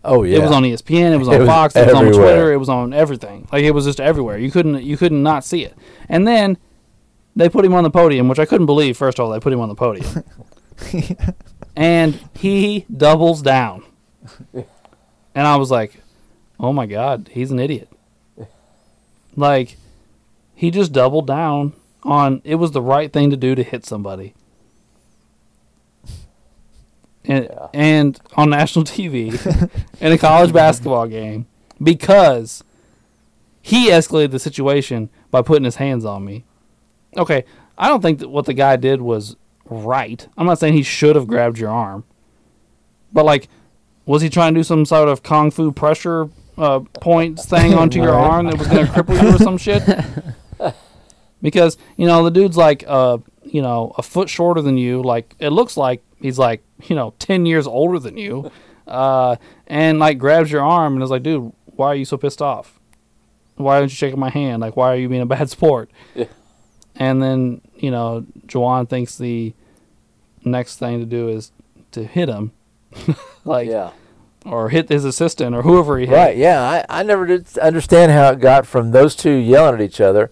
Oh yeah. It was on ESPN. It was on It was Fox. It was on. Twitter. It was on everything. Like it was just everywhere. You couldn't you couldn't not see it. And then they put him on the podium, which I couldn't believe. First of all, they put him on the podium, and he doubles down. And I was like, "Oh my god, he's an idiot!" Like he just doubled down on it was the right thing to do to hit somebody. And, Yeah. and on national TV in a college basketball game because he escalated the situation by putting his hands on me. Okay, I don't think that what the guy did was right. I'm not saying he should have grabbed your arm. But like was he trying to do some sort of kung fu pressure uh, points thing onto your arm that was going to cripple you or some shit? Because, you know, the dude's like uh, you know, a foot shorter than you, like it looks like he's like, you know, 10 years older than you. Uh, and like grabs your arm and is like, "Dude, why are you so pissed off? Why aren't you shaking my hand? Like, why are you being a bad sport?" Yeah. And then you know, Juwan thinks the next thing to do is to hit him, like, yeah. or hit his assistant or whoever he hit. Right. Yeah. I, I never did understand how it got from those two yelling at each other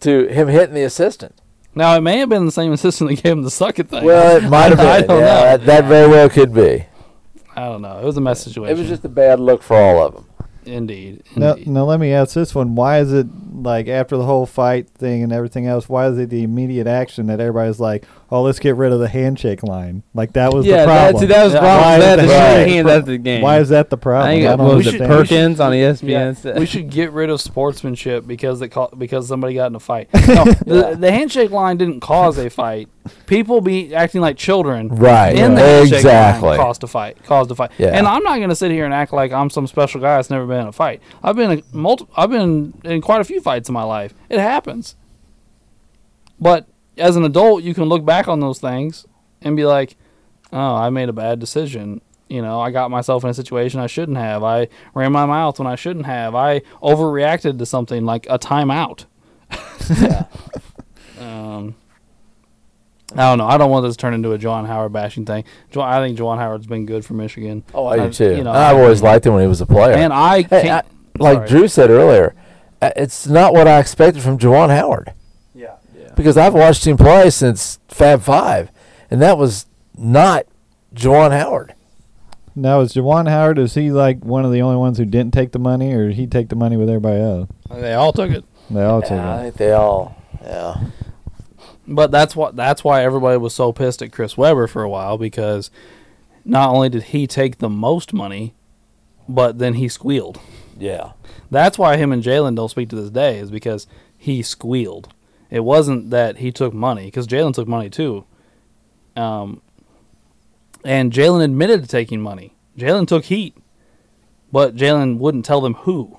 to him hitting the assistant. Now it may have been the same assistant that gave him the suck it thing. Well, it might have been. I don't yeah, know. That, that very well could be. I don't know. It was a mess situation. It was just a bad look for all of them. indeed. Now, now let me ask this one: Why is it like after the whole fight thing and everything else? Why is it the immediate action that everybody's like, "Oh, let's get rid of the handshake line"? Like that was yeah, the that, problem. see, that was Yeah. problem. Why They is that- shake Right. hands after the game. Why is that the problem? I think I it don't was We should- understand. Perkins on ESPN. Yeah, said- we should get rid of sportsmanship because they call, because somebody got in a fight. No, the, the handshake line didn't cause a fight. People be acting like children. Right. In the handshake Exactly. line caused a fight. Caused a fight. Yeah. And I'm not going to sit here and act like I'm some special guy that's never been in a fight. I've been a multi- I've been in quite a few fights in my life. It happens. But as an adult, you can look back on those things and be like, "Oh, I made a bad decision." You know, I got myself in a situation I shouldn't have. I ran my mouth when I shouldn't have. I overreacted to something like a timeout. Yeah. Um, I don't know. I don't want this to turn into a Juwan Howard bashing thing. Jo- I think Juwan Howard's been good for Michigan. Oh, I I- do too. you know, I've I- always liked him when he was a player. And I Hey, can't. I- like. Drew said earlier, uh, it's not what I expected from Juwan Howard. Because I've watched him play since Fab Five, and that was not Juwan Howard. Now is Juwan Howard? Is he like one of the only ones who didn't take the money, or did he take the money with everybody else? They all took it. They all took Yeah, I it. think they all. Yeah. But that's what that's why everybody was so pissed at Chris Webber for a while because not only did he take the most money, but then he squealed. Yeah. That's why him and Jalen don't speak to this day is because he squealed. It wasn't that he took money because Jalen took money too. Um, and Jalen admitted to taking money. Jalen took heat, but Jalen wouldn't tell them who.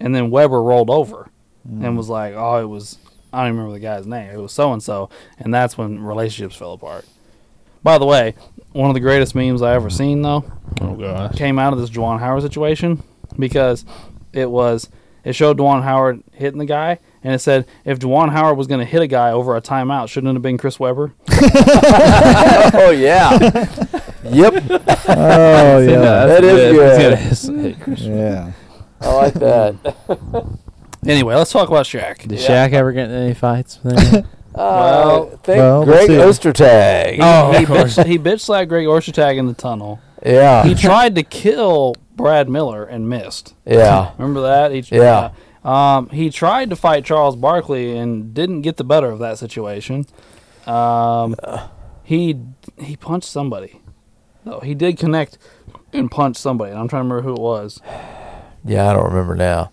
And then Webber rolled over and was like, "Oh, it was I don't even remember the guy's name. It was so and so." And that's when relationships fell apart. By the way, one of the greatest memes I ever seen though Oh gosh. came out of this Juwan Howard situation because it was it showed Juwan Howard hitting the guy and it said if Juwan Howard was going to hit a guy over a timeout, shouldn't it have been Chris Webber? oh yeah. yep. Oh yeah, That is good. good. yeah. I like that. Anyway, let's talk about Shaq. Did Yeah. Shaq ever get in any fights with anyone? Uh, think well, Greg. Ostertag. Oh, he bitch, he bitch slapped Greg Ostertag in the tunnel. Yeah. He tried to kill Brad Miller and missed. yeah. Remember that? He, Yeah. Um, he tried to fight Charles Barkley and didn't get the better of that situation. Um, he he punched somebody. No, he did connect and punch somebody. And I'm trying to remember who it was. Yeah, I don't remember now.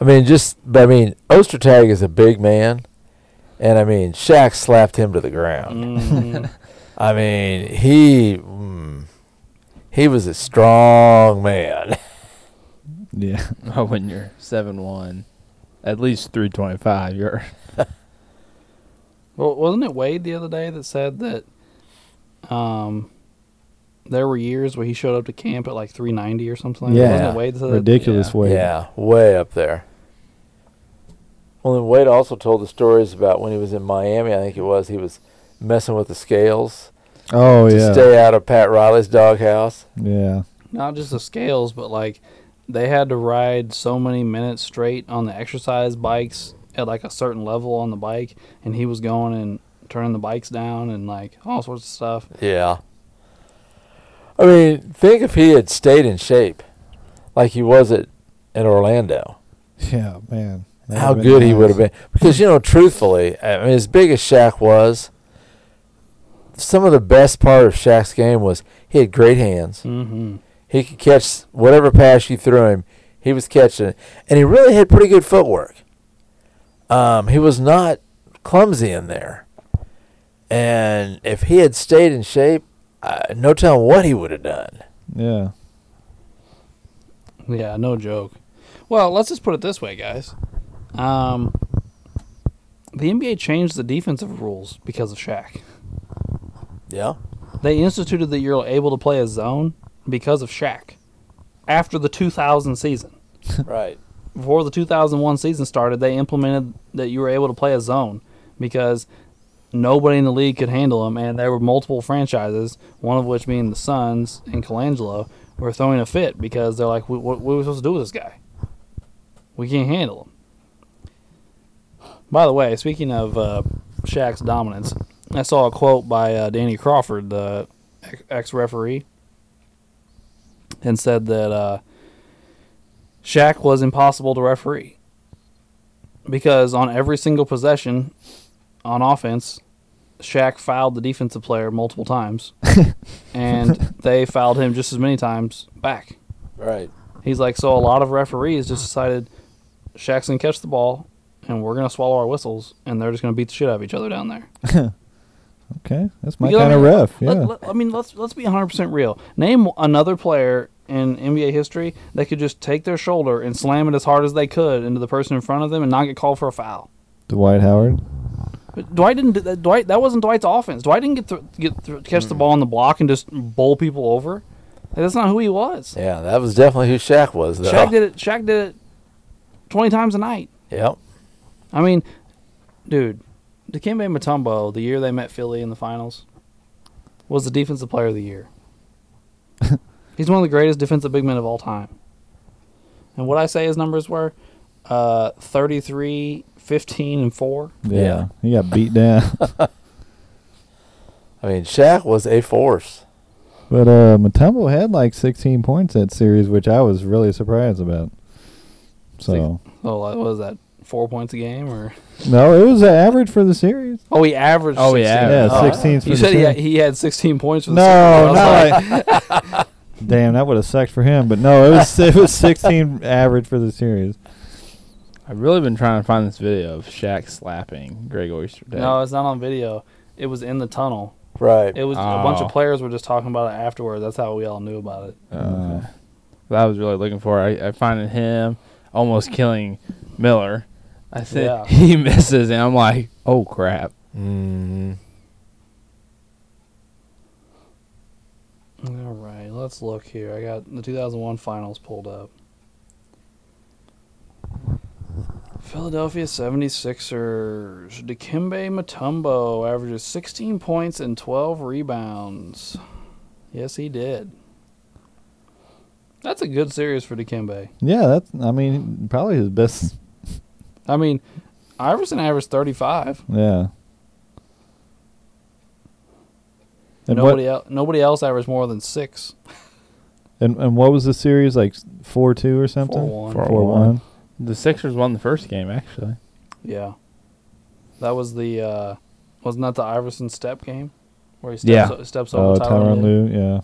I mean, just, but I mean, Ostertag is a big man, and I mean, Shaq slapped him to the ground. Mhm. I mean, he, mm, he was a strong man. Yeah. oh, when you're seven one, at least three twenty five. You're well, wasn't it Wade the other day that said that um, there were years where he showed up to camp at like 390 or something? Yeah. Wasn't it Wade that said that? Ridiculous Yeah. weight. Yeah, way up there. Well, then Wade also told the stories about when he was in Miami. I think it was he was messing with the scales Oh to yeah. stay out of Pat Riley's doghouse. Yeah. not just the scales, but like they had to ride so many minutes straight on the exercise bikes at like a certain level on the bike, and he was going and turning the bikes down and like all sorts of stuff. Yeah. I mean, think if he had stayed in shape, like he was at in Orlando, Yeah, man. That how would've been good he would have been. Because you know, truthfully, I mean, as big as Shaq was, some of the best part of Shaq's game was he had great hands. Mm-hmm. He could catch whatever pass you threw him. He was catching it, and he really had pretty good footwork. Um, he was not clumsy in there, and if he had stayed in shape, uh, no telling what he would have done. Yeah. Yeah, no joke. Well, let's just put it this way, guys. Um, the NBA changed the defensive rules because of Shaq. Yeah, They instituted that you're able to play a zone because of Shaq after the 2000 season. right. before the 2001 season started, they implemented that you were able to play a zone because nobody in the league could handle them, and there were multiple franchises, one of which being the Suns and Colangelo, were throwing a fit because they're like, what, what, what are we supposed to do with this guy? We can't handle him. By the way, speaking of uh, Shaq's dominance, I saw a quote by uh, Danny Crawford, the ex referee, and said that. Uh, Shaq was impossible to referee because on every single possession on offense, Shaq fouled the defensive player multiple times, and they fouled him just as many times back. Right. He's like, so a lot of referees just decided Shaq's gonna catch the ball, and we're gonna swallow our whistles, and they're just gonna beat the shit out of each other down there. Okay. That's my kind of mean, ref. Yeah. Let, let- I mean, let's let's be 100 percent real. Name another player in NBA history that could just take their shoulder and slam it as hard as they could into the person in front of them and not get called for a foul. Dwight Howard. But Dwight didn't. do that. Dwight that wasn't Dwight's offense. Dwight didn't get to get to catch the mm. ball on the block and just bowl people over. Like, that's not who he was. Yeah, that was definitely who Shaq was, though. Shaq did it. Shaq did it twenty times a night. Yep. I mean, dude, Dikembe Mutombo, the year they met Philly in the finals, was the defensive player of the year. He's one of the greatest defensive big men of all time. And what I say his numbers were uh, 33, 15, and 4. Yeah, Yeah. he got beat down. I mean, Shaq was a force. but uh, Mutombo had like 16 points that series, which I was really surprised about. So Oh, what was that? Four points a game? or no, it was the average for the series. Oh, he averaged Oh, 16. yeah. Yeah, Oh, 16 for You the said he had, he had 16 points for the No, series. not like, like. Damn, that would have sucked for him. But no, it was it was 16 average for the series. I've really been trying to find this video of Shaq slapping Greg Ostertag. no, it's not on video. It was in the tunnel. Right. It was a bunch Oh. of players were just talking about it afterwards. That's how we all knew about it. Oh, okay. That I was really looking for. I, I find him almost killing Miller. I said Yeah. he misses, and I'm like, oh crap. mm, All right, let's look here. I got the 2001 finals pulled up. Philadelphia 76ers. Dikembe Mutombo averages 16 points and 12 rebounds. Yes, he did. That's a good series for Dikembe. Yeah, that's. I mean, probably his best. I mean, Iverson averaged 35. Yeah. And nobody else nobody else averaged more than 6. And and what was the series like? Four two or something. 4-1. Four- Four one. The Sixers won the first game, actually. Yeah. That was the uh wasn't that the Iverson step game? Where he steps Yeah. o- steps Oh, over Tyronn Tyronn Lue? Lue. Yeah.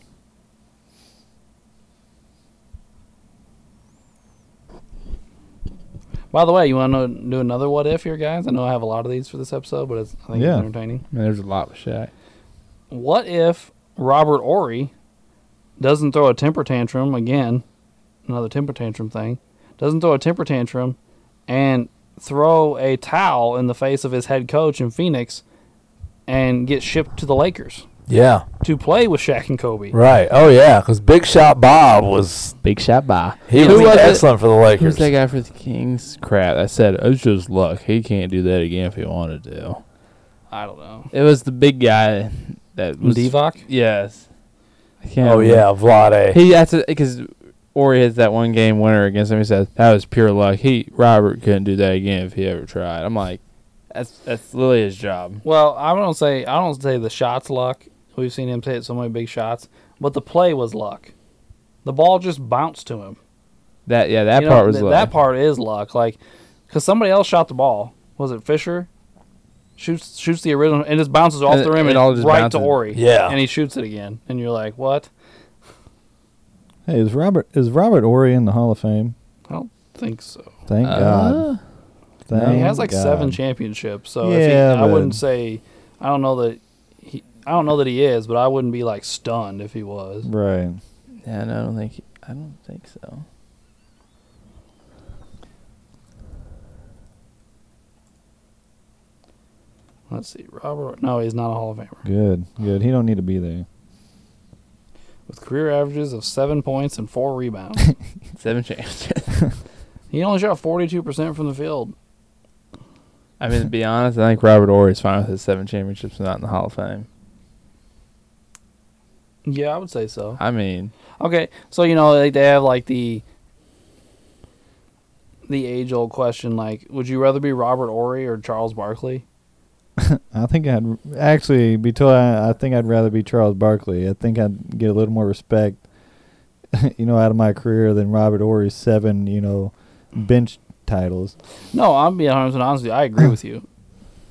By the way, you want to do another what if here, guys? I know I have a lot of these for this episode, but it's, I think Yeah. it's entertaining. I mean, there's a lot with Shaq. What if Robert Horry doesn't throw a temper tantrum again? Another temper tantrum thing. Doesn't throw a temper tantrum and throw a towel in the face of his head coach in Phoenix and get shipped to the Lakers yeah. to play with Shaq and Kobe. Right. Oh yeah, because Big Shot Bob was Big shot by. he Who was, was it? excellent for the Lakers. Who's that guy for the Kings? Crap. I said, it was just luck. He can't do that again if he wanted to. I don't know. It was the big guy that was. Divac? Yes. I can't Oh remember. yeah, Vlade. He that's because Horry hits that one game winner against him. He said that was pure luck. He Robert couldn't do that again if he ever tried. I'm like, that's that's literally his job. Well, I don't say I don't say the shots luck. We've seen him hit so many big shots, but the play was luck. The ball just bounced to him. That yeah, that You know, part was th- luck. that part is luck. Like, because somebody else shot the ball. Was it Fisher? Shoots shoots the original and just bounces off And the rim it and all just right bounces. to Horry. Yeah. and he shoots it again, and you're like, what? Hey, is Robert is Robert Horry in the Hall of Fame? I don't think so. Thank Uh, God. Thank he has like seven championships, so if he, I wouldn't say. I don't know that he. I don't know that he is, but I wouldn't be like stunned if he was. Right. Yeah, no, I don't think I don't think so. Let's see, Robert. No, he's not a Hall of Famer. Good. Good. He don't need to be there. with career averages of seven points and four rebounds. Seven championships. he only shot 42% from the field. I mean, to be honest, I think Robert Horry is fine with his seven championships not in the Hall of Fame. Yeah, I would say so. I mean, Okay, so you know they, they have like the the age old question like, would you rather be Robert Horry or Charles Barkley? I think I'd actually be told. I, I think I'd rather be Charles Barkley. I think I'd get a little more respect, you know, out of my career than Robert Horry's seven, you know, bench titles. No, I'm being honest and honestly. I agree with you.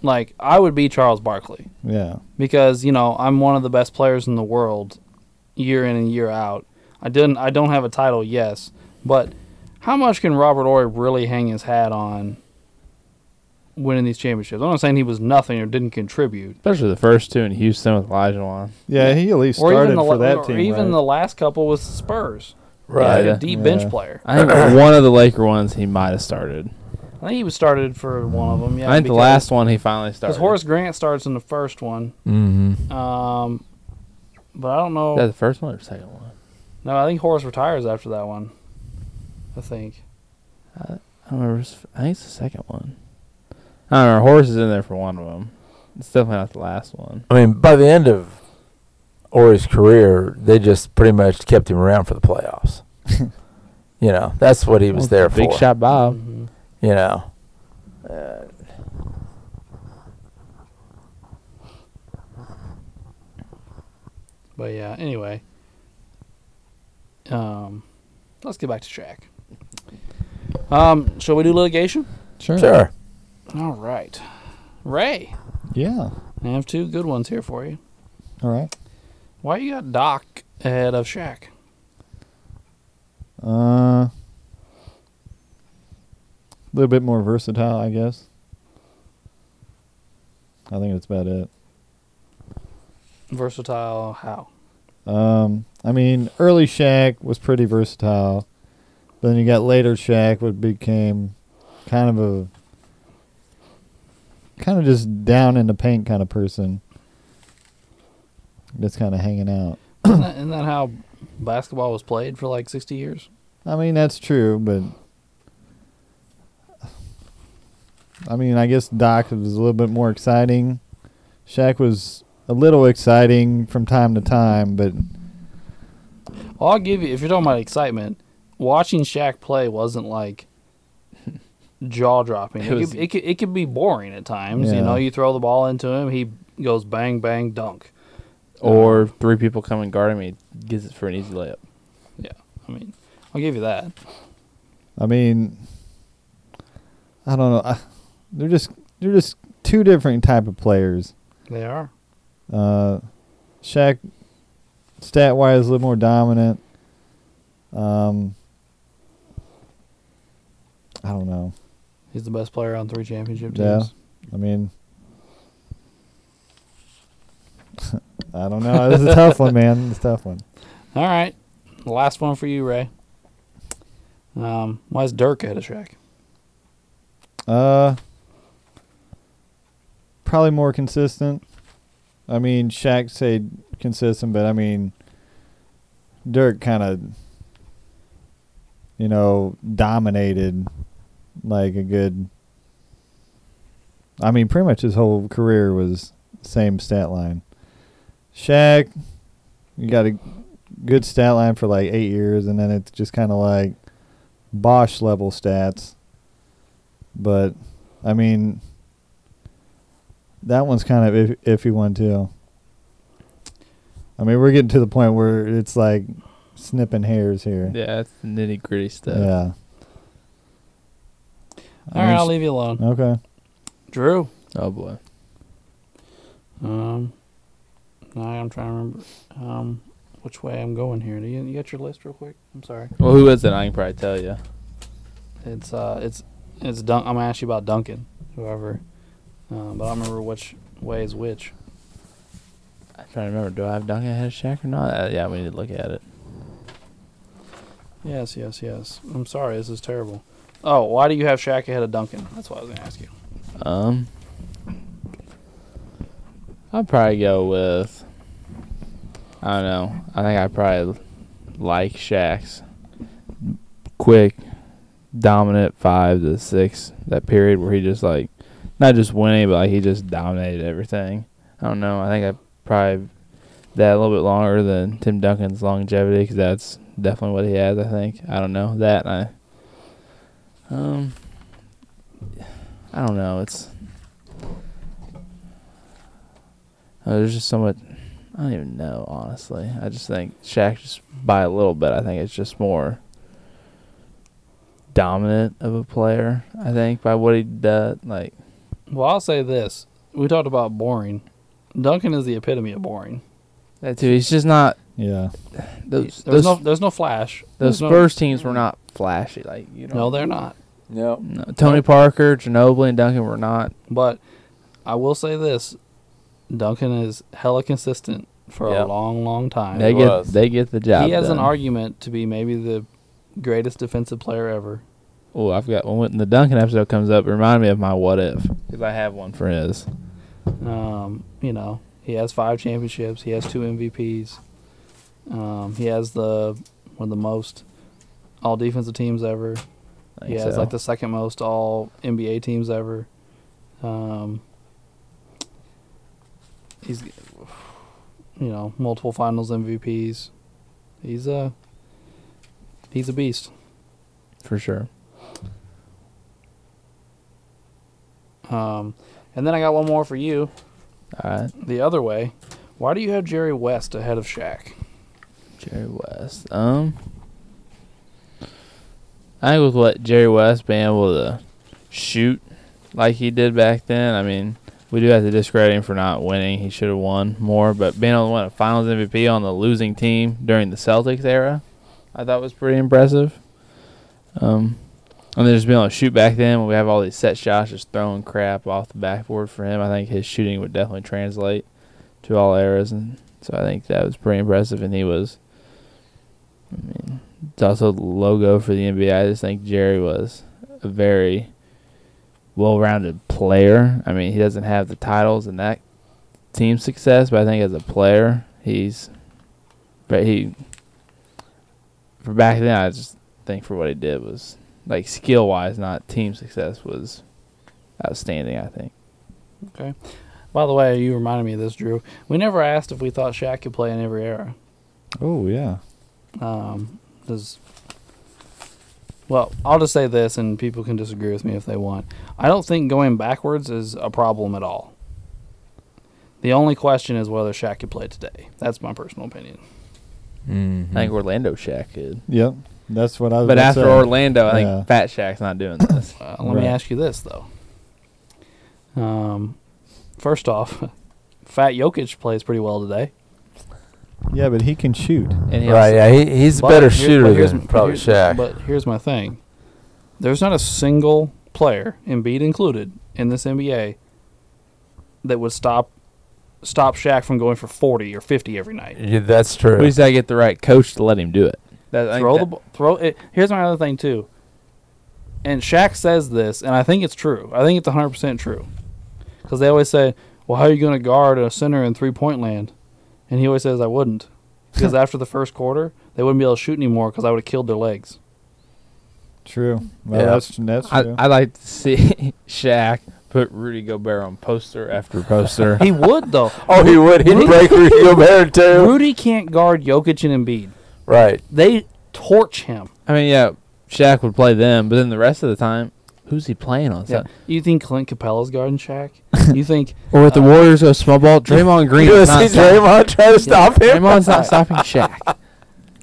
Like I would be Charles Barkley Yeah. because you know I'm one of the best players in the world, year in and year out. I didn't. I don't have a title, yes, but how much can Robert Horry really hang his hat on winning these championships? I'm not saying he was nothing or didn't contribute, especially the first two in Houston with Olajuwon. Yeah, he at least or started even the for la- that or team. even right? the last couple with Spurs. Right. like Yeah. a deep Yeah. bench player. I think one of the Laker ones he might have started. I think he was started for one of them. Yeah, I think the last one he finally started. Because Horace Grant starts in the first one. Mm-hmm. Um, but I don't know. Is that the first one or the second one? no, I think Horace retires after that one. I think. I don't remember. I think it's the second one. I don't know. Horace is in there for one of them. It's definitely not the last one. I mean, by the end of Horry's career, they just pretty much kept him around for the playoffs. you know, that's what he was Well, there Big for. Big shot Bob. Mhm. You know. Uh, But yeah. Anyway. Um, let's get back to Shaq. Um, shall we do litigation? Sure. sure. All right. Ray, Yeah. I have two good ones here for you. All right. Why you got Doc ahead of Shaq? Uh, a little bit more versatile, I guess. I think that's about it. Versatile. How? Um, I mean, early Shaq was pretty versatile. Then you got later Shaq, what became kind of a kind of just down in the paint kind of person. That's kind of hanging out. isn't, that, isn't that how basketball was played for like sixty years? I mean, that's true, but I mean, I guess Doc was a little bit more exciting. Shaq was a little exciting from time to time, but Well, I'll give you if you're talking about excitement. Watching Shaq play wasn't like jaw dropping. It, It was- could, it, could, it could be boring at times. Yeah. You know, you throw the ball into him, he goes bang bang dunk. Or three people come and guard him. He gets it for an easy layup. Yeah, I mean, I'll give you that. I mean, I don't know. I, they're just they're just two different type of players. They are. Uh, Shaq, stat wise, a little more dominant. Um, I don't know. He's the best player on three championship teams. Yeah. I mean, I don't know. This is a tough one, man. It's a tough one. All right, last one for you, Ray. Um, why is Dirk ahead of Shaq? Uh, probably more consistent. I mean, Shaq stayed consistent, but I mean, Dirk kind of, you know, dominated like a good. I mean, pretty much his whole career was same stat line. Shaq, you got a good stat line for like eight years, and then it's just kind of like Bosch level stats. But I mean, that one's kind of if, iffy one too. I mean, we're getting to the point where it's like snipping hairs here. Yeah, it's nitty gritty stuff. Yeah. All right, I'll leave you alone. Okay. Drew. Oh boy. Um, now I'm trying to remember um, which way I'm going here. Do you, you got your list real quick? I'm sorry. Well, who is it? I can probably tell you. It's uh, it's it's Dun- I'm gonna ask you about Duncan, whoever, uh, but I don't remember which way is which. I'm trying to remember. Do I have Duncan ahead of Shaq or not? Uh, yeah, we need to look at it. Yes, yes, yes. I'm sorry, this is terrible. Oh, why do you have Shaq ahead of Duncan? That's what I was gonna ask you. Um, I'd probably go with. I don't know. I think I probably like Shaq's quick, dominant five to six. That period where he just like, not just winning, but like he just dominated everything. I don't know. I think I probably that a little bit longer than Tim Duncan's longevity because that's definitely what he has. I think. I don't know that. I. Um. I don't know. It's uh, there's just so much. I don't even know, honestly. I just think Shaq just by a little bit. I think it's just more dominant of a player. I think by what he does. Like Well, I'll say this: we talked about boring. Duncan is the epitome of boring. that too. He's just not Yeah. those. There's Those, no, there's no flash. those There's no- Spurs teams were not flashy. Like you know. No, they're not. No. No, Tony Parker, Ginobili, and Duncan were not. But I will say this: Duncan is hella consistent for Yeah. a long, long time. They get they get the job. he has an argument to be maybe the greatest defensive player ever. Oh, I've got one when the Duncan episode comes up. It remind me of my what if because I have one for his. Um, you know, he has five championships. He has two MVPs. Um, he has the one of the most all defensive teams ever. He has so. like the second most all NBA teams ever. Um, he's, you know, multiple Finals MVPs. He's a he's a beast. for sure. Um, and then I got one more for you. All right, The other way, why do you have Jerry West ahead of Shaq? Jerry West. Um, I think with what Jerry West being able to shoot like he did back then, I mean, we do have to discredit him for not winning. He should have won more, but being able to win a Finals MVP on the losing team during the Celtics era, I thought was pretty impressive. Um, and then just being able to shoot back then we have all these set shots, just throwing crap off the backboard for him. I think his shooting would definitely translate to all eras, and so I think that was pretty impressive. And he was, I mean, it's also the logo for the NBA. I just think Jerry was a very well-rounded player. I mean, he doesn't have the titles and that team success, but I think as a player, he's, but he, for back then, I just think for what he did was like skill-wise, not team success, was outstanding. I think. Okay. By the way, you reminded me of this, Drew. We never asked if we thought Shaq could play in every era. Oh yeah. Um, does well, I'll just say this, and people can disagree with me if they want. I don't think going backwards is a problem at all. The only question is whether Shaq could play today. That's my personal opinion. Mhm. I think Orlando Shaq could. Yep. That's what I was. But after say. Orlando, I think Yeah. Fat Shaq's not doing this. Uh, let me ask you this though. Um, first off, Fat Jokic plays pretty well today. Yeah, but he can shoot. And he Right, yeah, he, he's a better shooter here's- than but probably here's- Shaq. But here's my thing: there's not a single player, Embiid included, in this NBA that would stop stop Shaq from going for 40 or 50 every night. Yeah, that's true. But he's got to get the right coach to let him do it. That, I think Throw the that- ball. Throw it. Here's my other thing too. And Shaq says this, and I think it's true. I think it's 100 percent true, because they always say, "Well, how are you going to guard a center in three point land?" And he always says, "I wouldn't," because after the first quarter, they wouldn't be able to shoot anymore because I would have killed their legs. True. Well, Yeah. that's that's I, true. I like to see Shaq put Rudy Gobert on poster after poster. He would though. oh, he would. He'd Rudy- break Rudy Gobert too. Rudy can't guard Jokic and Embiid. Right. They torch him. I mean, yeah, Shaq would play them, but then the rest of the time, who's he playing on? Yeah. You think Clint Capela's guarding Shaq? you think Or with the Uh, Warriors go small ball, Draymond Green. You is see not Draymond trying to stop him? Draymond's not stopping Shaq.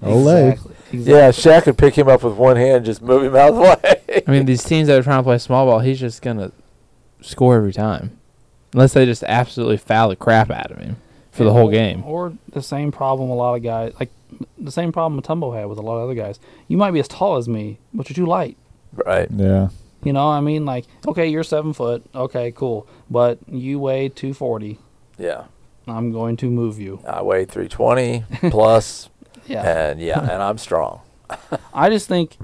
Olay. Exactly. exactly. Yeah, Shaq could pick him up with one hand, and just move him out of the way. I mean, these teams that are trying to play small ball, he's just gonna score every time, unless they just absolutely foul the crap out of him for the whole game. Or the same problem a lot of guys like the same problem Mutombo had with a lot of other guys. You might be as tall as me, but you're too light. right. yeah. You know, I mean, like, okay, you're seven foot, okay, cool, but you weigh two forty. Yeah. I'm going to move you. I weigh 320 plus, Yeah, and yeah, and I'm strong. I just think,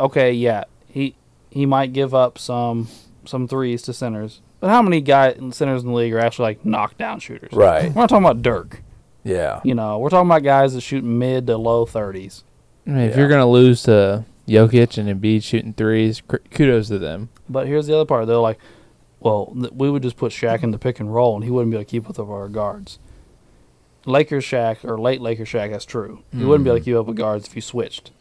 okay, yeah, he he might give up some some threes to centers, but how many guys centers in the league are actually like knockdown shooters? Right. We're not talking about Dirk. Yeah. You know, we're talking about guys that shoot mid to low thirties. I mean, if Yeah. you're gonna lose to Jokic and Embiid shooting threes, kudos to them. But here's the other part. They're like, well, th- we would just put Shaq in the pick and roll, and he wouldn't be able to keep up with our guards. Lakers Shaq or late Lakers Shaq, that's true. He wouldn't be hmm. able to keep up with guards if you switched.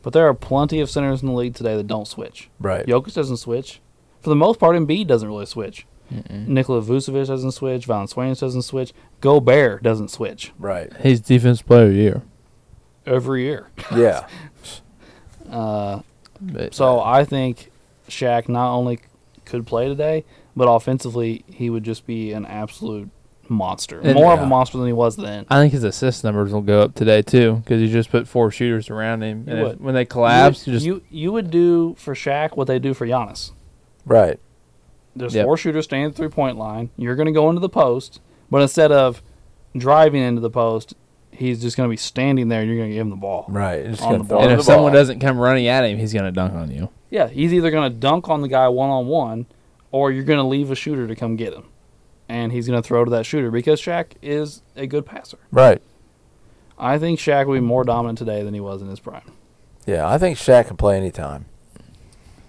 But there are plenty of centers in the league today that don't switch. Right. Jokic doesn't switch. For the most part, Embiid doesn't really switch. Mm-mm. Nikola Vucevic doesn't switch. Valanciunas doesn't switch. Gobert doesn't switch Right. He's defense player of the year. every year. Yeah. Uh, But so I think Shaq not only could play today, but offensively he would just be an absolute monster. And- More of a monster than he was then. I think his assist numbers will go up today too, because you just put four shooters around him, and if- when they collapse, you, you, just you you would do for Shaq what they do for Giannis. Right. There's Yep. four shooters standing at the three point line. You're going to go into the post, but instead of driving into the post, he's just going to be standing there. and You're going to give him the ball. Right. Just On the ball. And if someone ball. doesn't come running at him, he's gonna dunk on you. Yeah, he's either going to dunk on the guy one on one, or you're going to leave a shooter to come get him, and he's going to throw to that shooter because Shaq is a good passer. Right. I think Shaq will be more dominant today than he was in his prime. Yeah, I think Shaq can play anytime.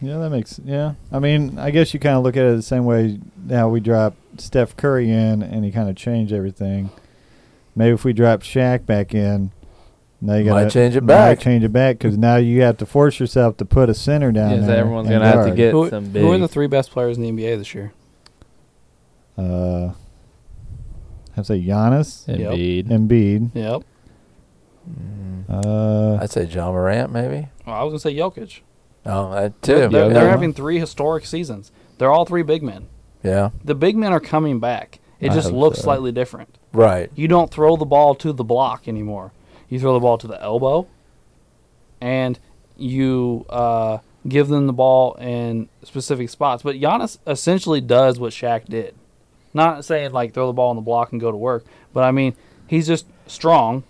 Yeah, that makes yeah. I mean, I guess you kind of look at it the same way now we drop Steph Curry in and he kind of changed everything. Maybe if we drop Shaq back in, now you got to change it back. change it back because now you have to force yourself to put a center down Yeah, so there. everyone's gonna have to get Who, some big. who are the three best players in the NBA this year? Uh, have to say Giannis, Yep. Embiid. Embiid. Yep. Mm, Uh, I'd say Ja Morant, maybe. Well, I was going to say Jokic. Oh, that They're, too. they're, Yeah. they're having three historic seasons. They're all three big men. yeah. The big men are coming back. It I just looks so. slightly different. Right. You don't throw the ball to the block anymore. You throw the ball to the elbow, and you uh, give them the ball in specific spots. But Giannis essentially does what Shaq did. Not saying like throw the ball on the block and go to work, but I mean he's just strong.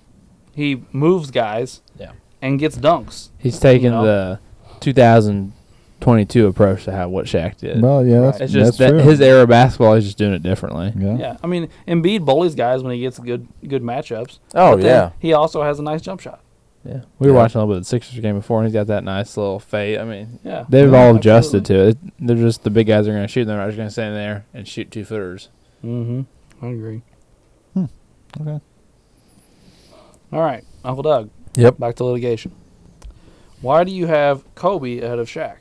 He moves guys. Yeah. And gets dunks. He's taking You know? the 2022 approach to how what Shaq did. well, yeah, that's, it's just that's that true. his era of basketball. He's just doing it differently. yeah. Yeah. I mean Embiid bullies guys when he gets good good matchups. Oh But then yeah. He also has a nice jump shot. Yeah, we were Yeah. watching a little bit of the Sixers game before, and he's got that nice little fade. I mean, Yeah. they've Yeah, all adjusted to it. They're just the big guys are going to shoot. They're not just going to stand there and shoot two footers. Mm-hmm. I agree. Hmm. Okay. All right, Uncle Doug. Yep. Back to litigation. Why do you have Kobe ahead of Shaq?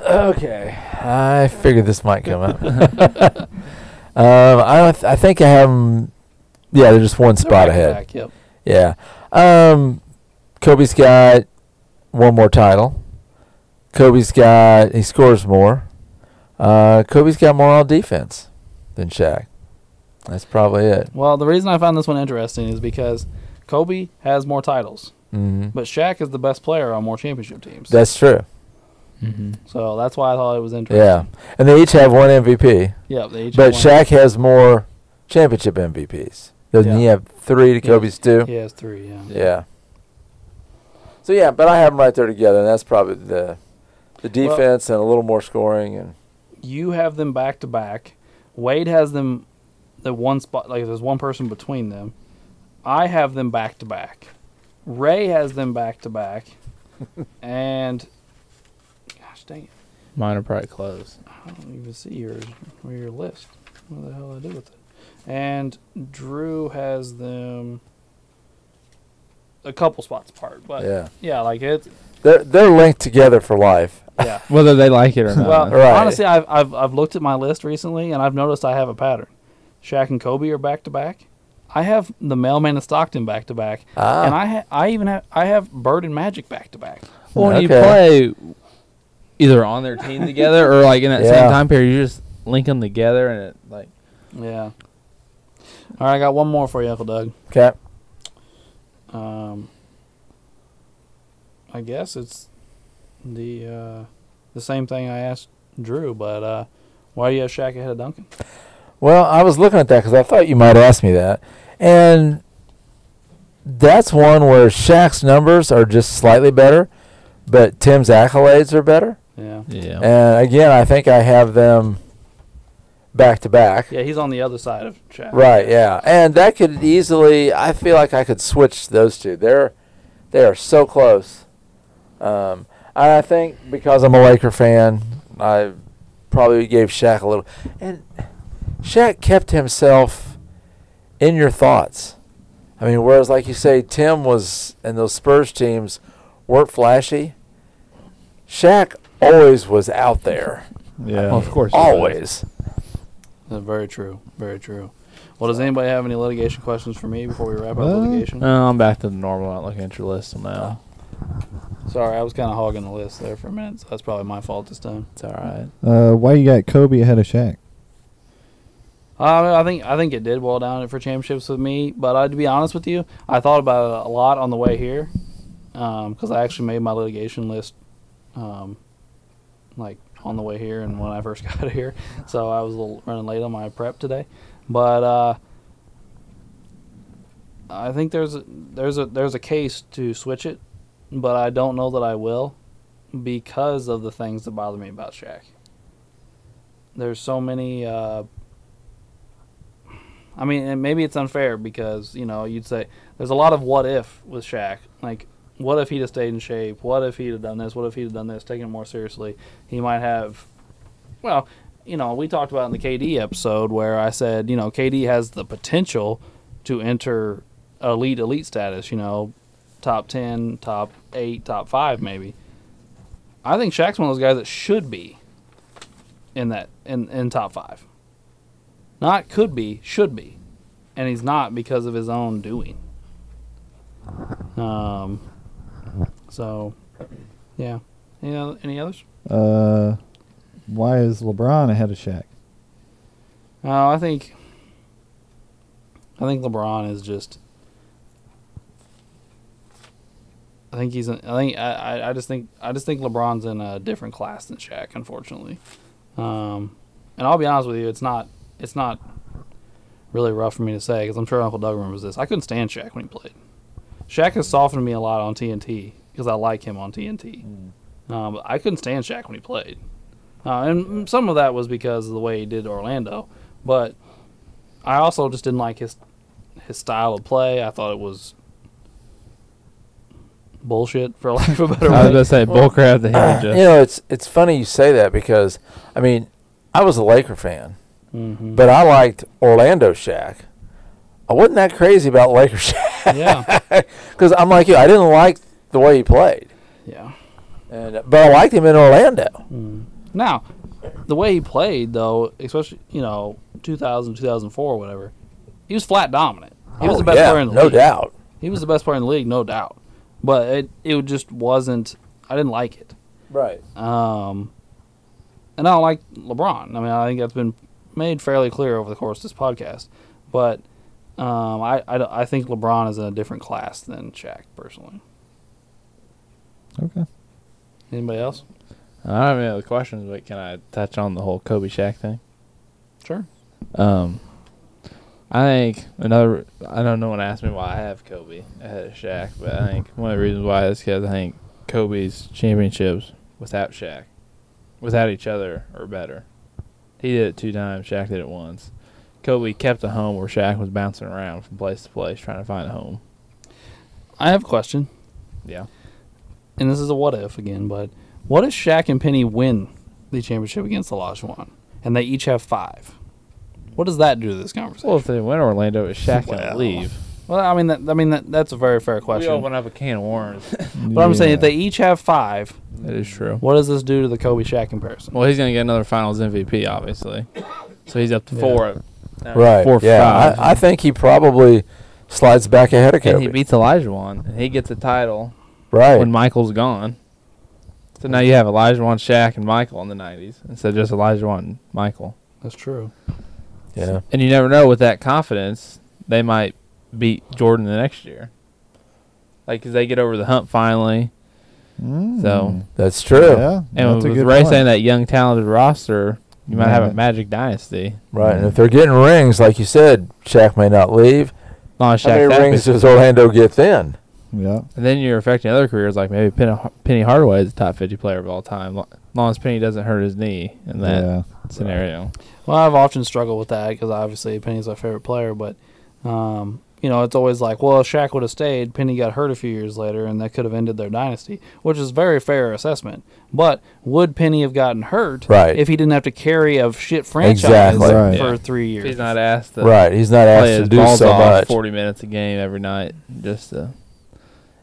Okay. I figured this might come up. um, I don't th- I think I have 'em- Yeah, they're just one They're spot ahead. back, Yep. Yeah. Um, Kobe's got one more title. Kobe's got he scores more. Uh, Kobe's got more on defense than Shaq. That's probably it. Well, the reason I found this one interesting is because Kobe has more titles, hmm but Shaq is the best player on more championship teams. That's true. Mm-hmm. so that's why I thought it was interesting. Yeah, and they each have one MVP, Yeah. They each but have one. Shaq has more championship MVPs. Doesn't he have three to Kobe's two? He has three. Yeah. Yeah. So yeah, but I have them right there together, and that's probably the the Well- defense and a little more scoring and You have them back to back. Wade has them the one spot like there's one person between them. I have them back to back. Ray has them back to back. and gosh dang it. Mine are probably close. I don't even see yours or your list. What the hell I do with it? And Drew has them a couple spots apart, but yeah, yeah, like it's they're they're linked together for life. yeah. Whether they like it or not. well, Right. honestly, I've, I've I've looked at my list recently, and I've noticed I have a pattern. Shaq and Kobe are back to back. I have the Mailman and Stockton back to back, Ah, and I ha- I even have I have Bird and Magic back to back. Well, when you Okay. play either on their team together or like in that Yeah. same time period, you just link them together and it like Yeah. All right, I got one more for you, Uncle Doug. okay. Um, I guess it's the uh, the same thing I asked Drew, but uh, why do you have Shaq ahead of Duncan? Well, I was looking at that because I thought you might ask me that, and that's one where Shaq's numbers are just slightly better, but Tim's accolades are better. Yeah, yeah. And again, I think I have them back to back. yeah, he's on the other side of Shaq. Right, yeah. And that could easily I feel like I could switch those two. They're they are so close. Um and I think because I'm a Laker fan, I probably gave Shaq a little and Shaq kept himself in your thoughts. I mean, whereas like you say, Tim was and those Spurs teams weren't flashy. Shaq always was out there. Yeah. Well, of course. Always. That's very true. Very true. Well, does anybody have any litigation questions for me before we wrap up Uh, litigation? No, I'm back to the normal. Not looking at your list till now. Sorry, I was kind of hogging the list there for a minute. So that's probably my fault this time. It's all right. Uh, why you got Kobe ahead of Shaq? Uh, I think I think it did boil down for championships with me, but uh, to be honest with you, I thought about it a lot on the way here, because I actually made my litigation list, um, like on the way here and when I first got here, so I was a little running late on my prep today, but uh, I think there's a, there's a there's a case to switch it, but I don't know that I will, because of the things that bother me about Shaq. There's so many. Uh, I mean, and maybe it's unfair because you know you'd say there's a lot of what if with Shaq. Like, what if he'd have stayed in shape? What if he'd have done this? What if he'd have done this? Taken it more seriously, he might have. Well, you know, we talked about in the KD episode where I said, you know, KD has the potential to enter elite elite status. You know, top ten, top eight, top five, maybe. I think Shaq's one of those guys that should be in that in in top five. Not could be, should be, and he's not because of his own doing. Um. So, yeah. Any oth- any others? Uh, why is LeBron ahead of Shaq? Oh, I think. I think LeBron is just. I think he's. In, I think I, I. I just think. I just think LeBron's in a different class than Shaq. Unfortunately, um, and I'll be honest with you, it's not. It's not really rough for me to say because I'm sure Uncle Doug remembers this. I couldn't stand Shaq when he played. Shaq has softened me a lot on TNT because I like him on TNT. Um, but I couldn't stand Shaq when he played, uh, and some of that was because of the way he did Orlando. But I also just didn't like his his style of play. I thought it was bullshit, for lack of a better word. I was gonna say bullcrap that he Uh, you know, it's it's funny you say that because I mean, I was a Laker fan, Mhm. but I liked Orlando Shaq. I wasn't that crazy about Lakers Shaq yeah, because I'm like you. I didn't like the way he played, yeah. and but I liked him in Orlando. Mm. Now, the way he played, though, especially you know 2000, 2004, whatever, he was flat dominant. He was Oh, the best yeah, player in the no league. doubt. He was the best player in the league, no doubt. But it it just wasn't. I didn't like it. Right. Um, and I don't like LeBron. I mean, I think that's been made fairly clear over the course of this podcast. But um, I, I, I think LeBron is in a different class than Shaq, personally. Okay. Anybody else? I don't have any other questions, but can I touch on the whole Kobe Shaq thing? Sure. Um, I think another. I don't know one asked me why I have Kobe ahead of Shaq, but I think one of the reasons why is because I think Kobe's championships without Shaq, without each other, are better. He did it two times. Shaq did it once. Kobe kept a home where Shaq was bouncing around from place to place trying to find a home. I have a question, Yeah. and this is a what if again, but what if Shaq and Penny win the championship against the Olajuwon, and they each have five? What does that do to this conversation? Well, if they win Orlando, is Shaq gonna leave? Well, I mean, that, I mean that, that's a very fair question. We question. open up a can of worms. But I'm saying if they each have five, that is true. what does this do to the Kobe Shaq comparison? Well, he's gonna get another Finals MVP, obviously. So he's up to Yeah. four. uh, Right. Four, yeah. five. I, I think he probably slides back ahead of and Kobe. he beats Olajuwon. and he gets a title right. when Michael's gone. So now you have Olajuwon, Shaq, and Michael in the '90s instead of just Olajuwon, Michael. That's true. yeah. And you never know with that confidence, they might beat Jordan the next year. Like, 'cause they get over the hump finally. Mm. So- That's true. yeah, And that's a with good Ray point. saying that young, talented roster, you might have a Magic dynasty. Right. And if they're getting rings, like you said, Shaq may not leave. As long as How Shaq's many rings does Orlando get then? Yeah. And then you're affecting other careers, like maybe Penny, Penny Hardaway is the top 50 player of all time, lo- long as Penny doesn't hurt his knee in that yeah. scenario. Well, I've often struggled with that because obviously Penny's my favorite player, but um, you know it's always like, well, if Shaq would have stayed, Penny got hurt a few years later, and that could have ended their dynasty, which is a very fair assessment. But would Penny have gotten hurt Right. if he didn't have to carry a shit franchise Exactly. Right. for Yeah. three years? He's not asked to Right. He's not play asked his to do balls so off much. 40 minutes a game every night. Just to,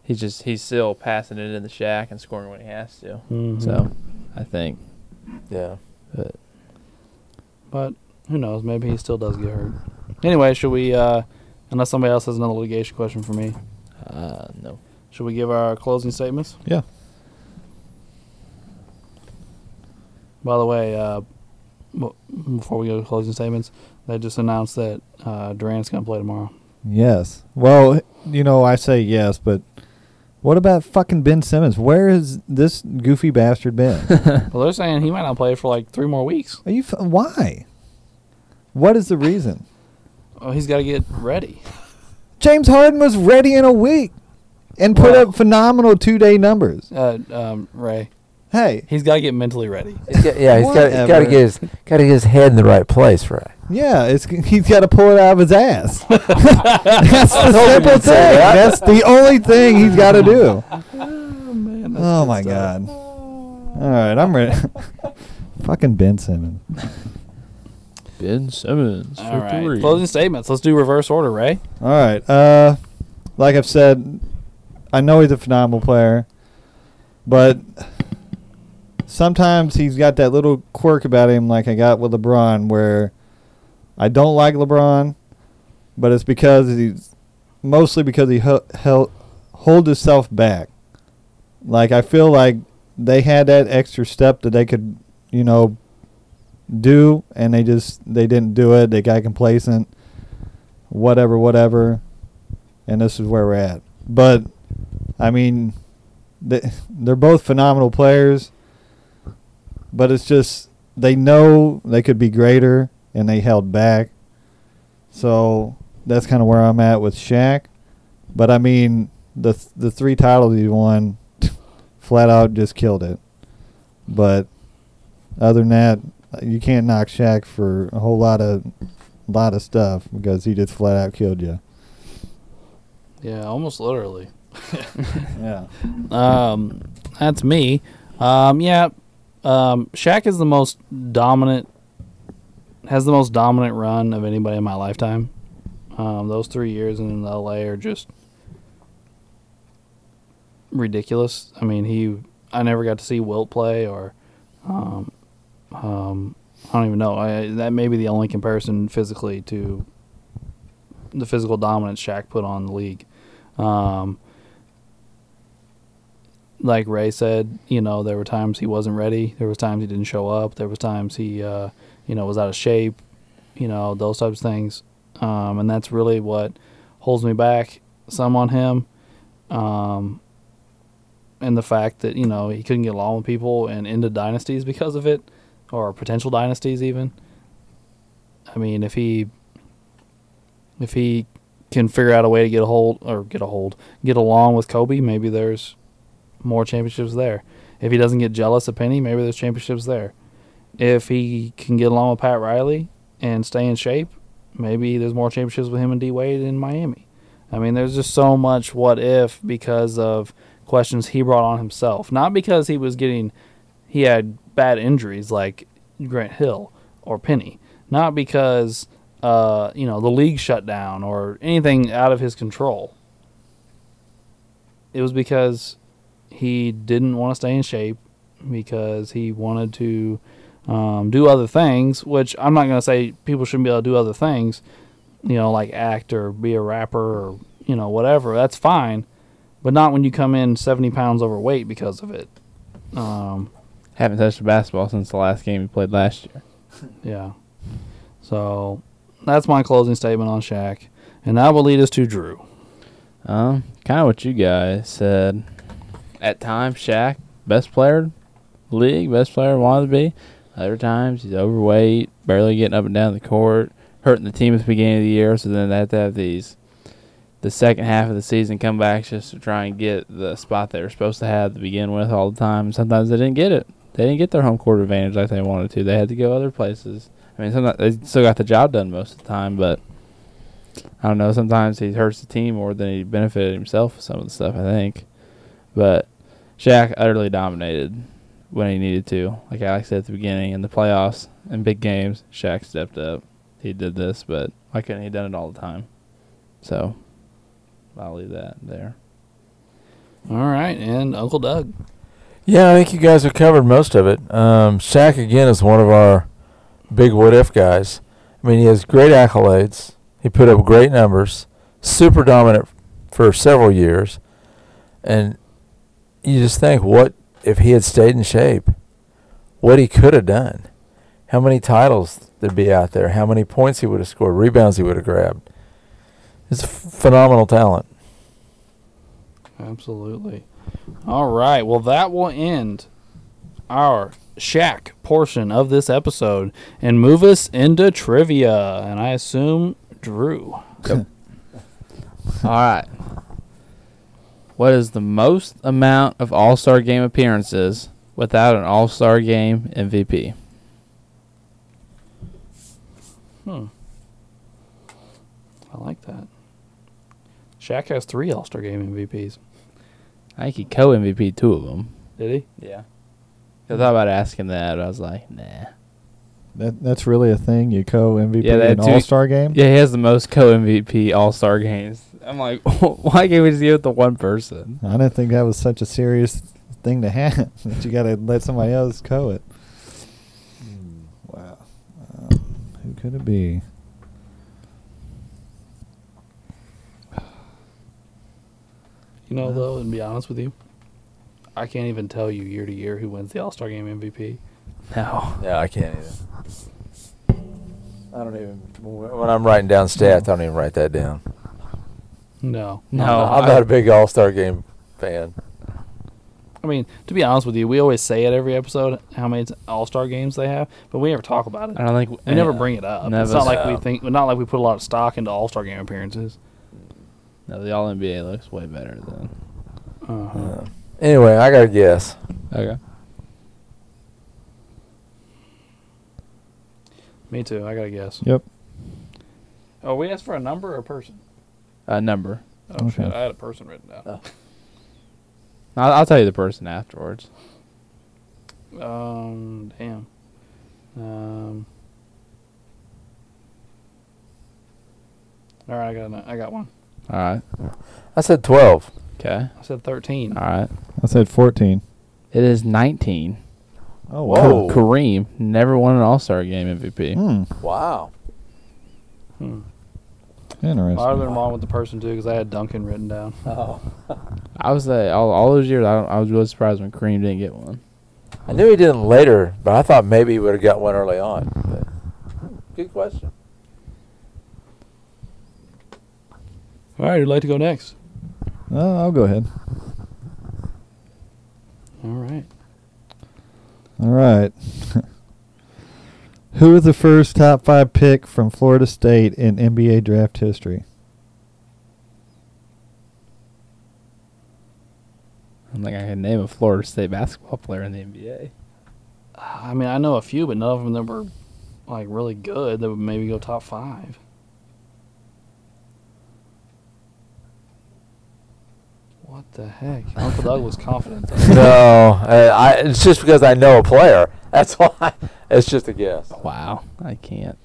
he's just he's still passing it in the Shaq and scoring when he has to. Mhm. So I think Yeah. but who knows? Maybe he still does get hurt. Anyway, should we? Uh, unless somebody else has another litigation question for me, uh, no. should we give our closing statements? Yeah. By the way, uh, before we go to closing statements, they just announced that uh, Durant's going to play tomorrow. Yes. Well, you know, I say yes, but what about fucking Ben Simmons? Where has this goofy bastard been? Well, they're saying he might not play for like three more weeks. Are you? F- why? What is the reason? Oh, he's got to get ready. James Harden was ready in a week and put Well- up phenomenal two day numbers. Uh, um, Ray, Hey, he's got to get mentally ready. He's got- yeah, he's got he's got to Whatever. get his got to get his head in the right place, right? yeah, it's he's got to pull it out of his ass. That's the simple thing. that. That's the only thing he's got to do. Oh man, Oh my stuff. god. All right, I'm ready. Fucking Ben Simmons. Ben Simmons All for right, three. closing statements. Let's do reverse order, Ray. All right. Uh, like I've said, I know he's a phenomenal player, but sometimes he's got that little quirk about him, like I got with LeBron, where I don't like LeBron, but it's because he's mostly because he hel- held hold himself back. Like I feel like they had that extra step that they could, you know, do, and they just they didn't do it. They got complacent whatever, whatever, and this is where we're at. But I mean, they they're both phenomenal players, but it's just they know they could be greater, and they held back. So that's kind of where I'm at with Shaq. But I mean, the th- the three titles he won, flat out just killed it. But other than that, you can't knock Shaq for a whole lot of lot of stuff because he just flat out killed you. Yeah, almost literally. Yeah. Um, that's me. Um, yeah, um, Shaq is the most dominant, has the most dominant run of anybody in my lifetime. Um, those three years in LA are just ridiculous. I mean, he, I never got to see Wilt play or, um, um, I don't even know. I, that may be the only comparison physically to the physical dominance Shaq put on the league. Um, like Ray said, you know, there were times he wasn't ready. There was times he didn't show up. There was times he, uh, you know, was out of shape. You know, those types of things. Um, and that's really what holds me back some on him. Um, and the fact that you know he couldn't get along with people and into dynasties because of it, or potential dynasties even. I mean, if he if he can figure out a way to get a hold or get a hold, get along with Kobe, maybe there's more championships there. If he doesn't get jealous of Penny, maybe there's championships there. If he can get along with Pat Riley and stay in shape, maybe there's more championships with him and D Wade in Miami. I mean, there's just so much what if because of questions he brought on himself, not because he was getting he had bad injuries like Grant Hill or Penny, not because uh, you know the league shut down or anything out of his control. It was because he didn't want to stay in shape because he wanted to um, do other things. Which I'm not going to say people shouldn't be able to do other things, you know, like act or be a rapper or you know whatever. That's fine, but not when you come in 70 pounds overweight because of it. Um, Haven't touched a basketball since the last game he played last year. yeah. So that's my closing statement on Shaq, and that will lead us to Drew. Um, kind of what you guys said. At times, Shaq, best player in the league, best player wanted to be. Other times, he's overweight, barely getting up and down the court, hurting the team at the beginning of the year. So then they have to have these, the second half of the season comebacks just to try and get the spot they were supposed to have to begin with all the time. Sometimes they didn't get it. They didn't get their home court advantage like they wanted to. They had to go other places. I mean, sometimes they still got the job done most of the time, but I don't know. Sometimes he hurts the team more than he benefited himself with some of the stuff. I think, but Shaq utterly dominated when he needed to. Like Alex said at the beginning, in the playoffs and big games, Shaq stepped up. He did this, but why couldn't he done it all the time? So I'll leave that there. All right, and Uncle Doug. Yeah, I think you guys have covered most of it. Um, Shaq again is one of our big what if guys. I mean, he has great accolades. He put up great numbers, super dominant for several years, and you just think, what if he had stayed in shape? What he could have done? How many titles there'd be out there? How many points he would have scored? Rebounds he would have grabbed? It's phenomenal talent. Absolutely. All right. Well, that will end our Shaq portion of this episode and move us into trivia. And I assume Drew. All right. What is the most amount of All Star game appearances without an All Star game MVP? Hmm. I like that. Shaq has three All Star Game MVPs. I think he co MVP two of them. Did he? Yeah. I thought about asking that, but I was like, nah. That that's really a thing. You co MVP Yeah, that in too- All Star game. Yeah, he has the most co MVP All Star games. I'm like, why can't we just give it to one person? I didn't think that was such a serious thing to have that you got to let somebody else co it. Wow. Um, who could it be? You know, though, and be honest with you, I can't even tell you year to year who wins the All Star Game MVP. No. Yeah, I can't either. I don't even. When I'm writing down stats, I don't even write that down. No. No, I'm not a big All Star game fan. I mean, to be honest with you, we always say at every episode how many All Star games they have, but we never talk about it. I don't think We never bring it up. it's Never. not like we think, not like we put a lot of stock into All Star Game appearances. No, the All NBA looks way better than. Uh-huh. Uh, anyway, I got to guess. Okay. Me too. I gotta guess. Yep. Oh, we asked for a number or a person? A number. Oh shit! Okay. I had a person written down. Oh. I'll, I'll tell you the person afterwards. Um, damn. Um. All right, I got an, I got one. All right. I said 12. Okay. I said thirteen. All right. I said 14. It is 19. Oh, Whoa. wow. Kareem never won an All Star game MVP. Hmm. Wow. Hmm. Interesting. I'd have been wrong with the person too because I had Duncan written down. Oh. I was all, all those years. I, don't, I was really surprised when Kareem didn't get one. I knew he didn't later, but I thought maybe he would have got one early on. But good question. All right, who'd like to go next? Oh, I'll go ahead. All right. All right. Who was the first top five pick from Florida State in NBA draft history? I don't think I can name a Florida State basketball player in the NBA. I mean, I know a few, but none of them that were like really good that would maybe go top five. What the heck? Uncle Doug was confident. No, uh, I, it's just because I know a player. That's why. It's just a guess. Wow, I can't.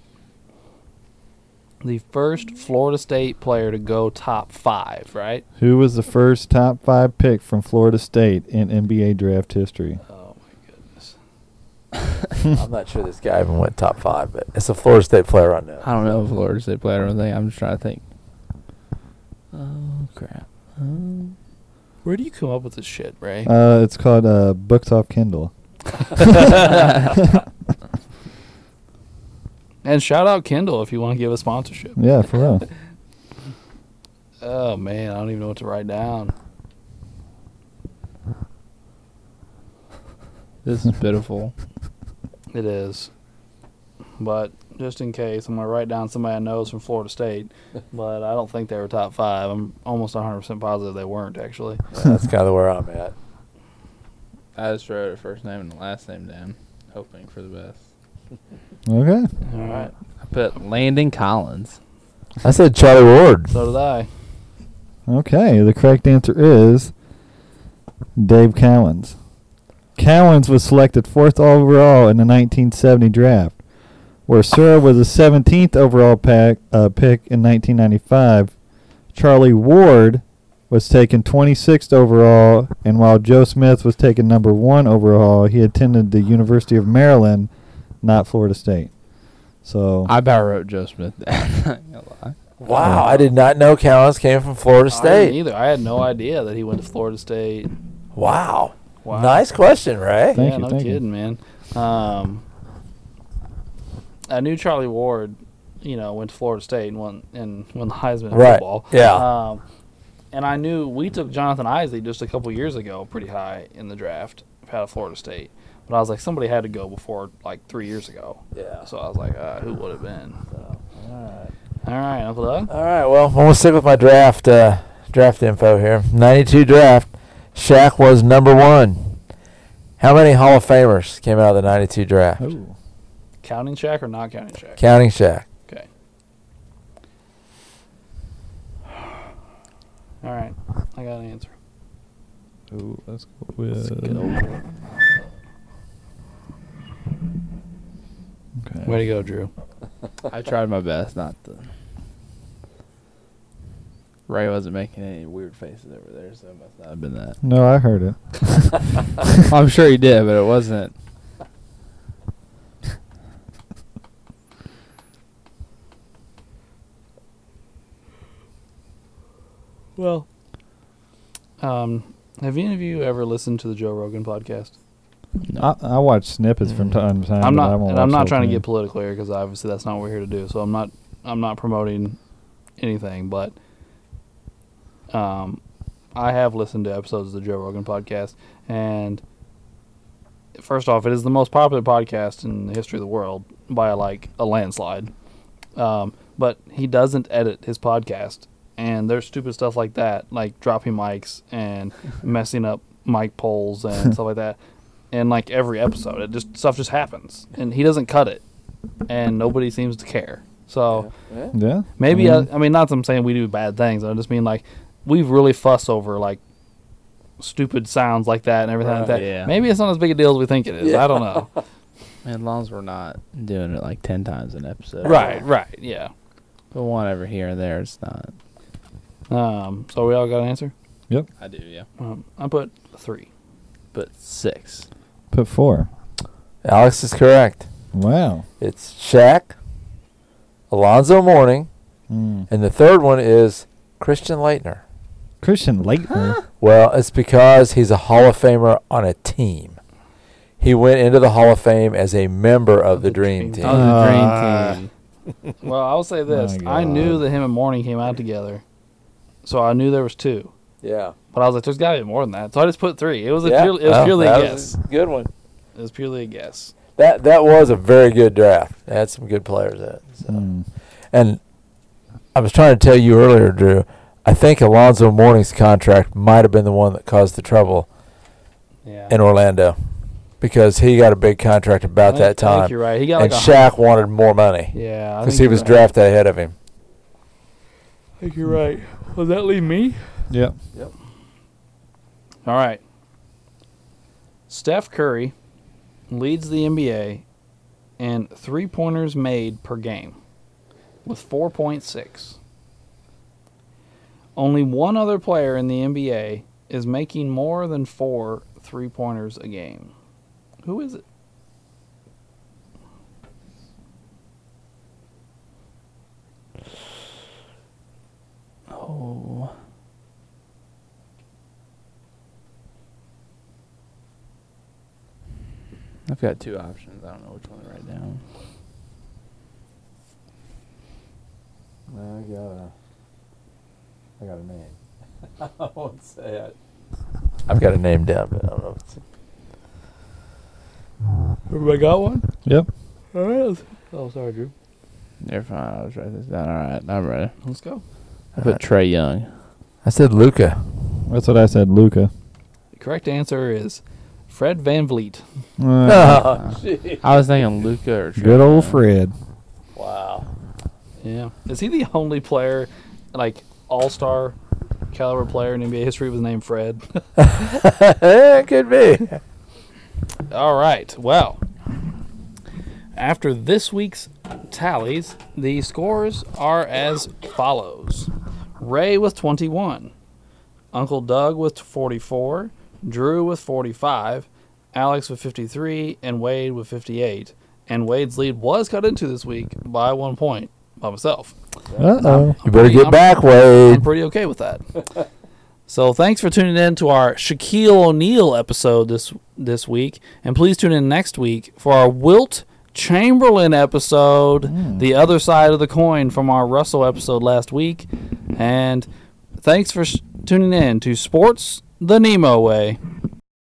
The first Florida State player to go top five, right? Who was the first top five pick from Florida State in NBA draft history? Oh my goodness. I'm not sure this guy even went top five, but it's a Florida State player I know. I don't know a Florida State player. I don't think. I'm just trying to think. Oh crap. Um, Where do you come up with this shit, Ray? Uh, it's called uh, Books Off Kindle. and shout out Kindle if you want to give a sponsorship. Yeah, for real. Oh man, I don't even know what to write down. this is pitiful. It is. But just in case, I'm going to write down somebody I know is from Florida State. But I don't think they were top five. I'm almost 100% positive they weren't, actually. That's kind of where I'm at. I just wrote a first name and the last name down, hoping for the best. Okay. All right. I put Landon Collins. I said Charlie Ward. So did I. Okay. The correct answer is Dave Cowens. Cowens was selected fourth overall in the 1970 draft, where Sura was the 17th overall pack, uh, pick in 1995. Charlie Ward was taken 26th overall, and while Joe Smith was taken number one overall, he attended the University of Maryland, not Florida State. So I about wrote Joe Smith down. Not. Wow, I did not know Cowens came from Florida I didn't State. either. I had no idea that he went to Florida State. Wow. Wow. Nice question, Ray. Thank yeah, you, no thank you. kidding, man. Um, I knew Charlie Ward, you know, went to Florida State and won and won the Heisman Right. football. Yeah. Um, and I knew we took Jonathan Isaac just a couple years ago, pretty high in the draft out of Florida State. But I was like, somebody had to go before like three years ago. Yeah. So I was like, uh, who would have been? So, All right, Uncle Doug. All right. Well, I'm gonna stick with my draft uh, draft info here. 92 draft. Shaq was number one. How many Hall of Famers came out of the 92 draft? Ooh. Counting Shaq or not counting Shaq? Counting Shaq. Okay. All right, I got an answer. Ooh, let's go with. Get over it. Okay. Way to go, Drew. I tried my best not to. Ray wasn't making any weird faces over there, so it must not have been that. No, I heard it. I'm sure he did, but it wasn't. Well, um, have any of you ever listened to the Joe Rogan podcast? No. I, I watch snippets from time to time. I'm not, and I'm not trying to get political here because obviously that's not what we're here to do. So I'm not, I'm not promoting anything, but um, I have listened to episodes of the Joe Rogan podcast, and first off, it is the most popular podcast in the history of the world by like a landslide. Um, but he doesn't edit his podcast, and there's stupid stuff like that, like dropping mics and messing up mic poles and stuff like that. And like every episode, it just stuff just happens, and he doesn't cut it, and nobody seems to care. So Yeah. maybe I mean, I, I mean not that I'm saying we do bad things. I just mean like we've really fuss over like stupid sounds like that and everything like that. yeah. Maybe it's not as big a deal as we think it is. I don't know. As long as we're not doing it like ten times an episode. right, right, yeah. But one over here and there, it's not. Um, so we all got an answer. Yep. I do, yeah. Um, I put three. But six. Put four. Alex is correct. Wow. It's Shaq, Alonzo Mourning, Mm. and the third one is Christian Laettner. Christian Laettner. Well, it's because he's a Hall of Famer on a team. He went into the Hall of Fame as a member of the Dream Team. Oh, the dream Ah. team. Well, I will say this: My I knew that him and Mourning came out together, so I knew there was two. Yeah. But I was like, "There's got to be more than that." So I just put three. It was a Yeah. purely, it was Oh, purely a guess. was a good one. It was purely a guess. That that was a very good draft. It had some good players in it. So. Mm. And I was trying to tell you earlier, Drew. I think Alonzo Mourning's contract might have been the one that caused the trouble Yeah. in Orlando, because he got a big contract about think- that I think time, you're right. He got and like a Shaq wanted more money Yeah, because think he was right. drafted ahead of him. I think you're right. Does that leave me? Yep. Yep. All right. Steph Curry leads the NBA in three pointers made per game with 4.6. Only one other player in the NBA is making more than four three pointers a game. Who is it? Oh. I've got two options. I don't know which one to write down. I got a, I got a name. I won't say it. I've got a name down, but I don't know. If it's Everybody got one? Yep. All right. Oh, sorry, Drew. You're fine. I'll just write this down. All right. I'm ready. Let's go. I put Trae Young. I said Luka. That's what I said, Luka. The correct answer is Fred VanVleet. Uh, I was thinking Luka or Trae good old Young. Fred. Wow. Yeah. Is he the only player, like all star caliber player in NBA history was named Fred? it could be. all right. Well, after this week's tallies, the scores are as follows Ray with 21, Uncle Doug with 44, Drew with 45, Alex with 53, and Wade with 58. And Wade's lead was cut into this week by one point by myself. Uh oh. You better pretty- get I'm- back, Wade. I'm pretty okay with that. so thanks for tuning in to our Shaquille O'Neal episode this this week, and please tune in next week for our Wilt Chamberlain episode, hmm. the other side of the coin from our Russell episode last week. And thanks for sh- tuning in to Sports the Nemo Way.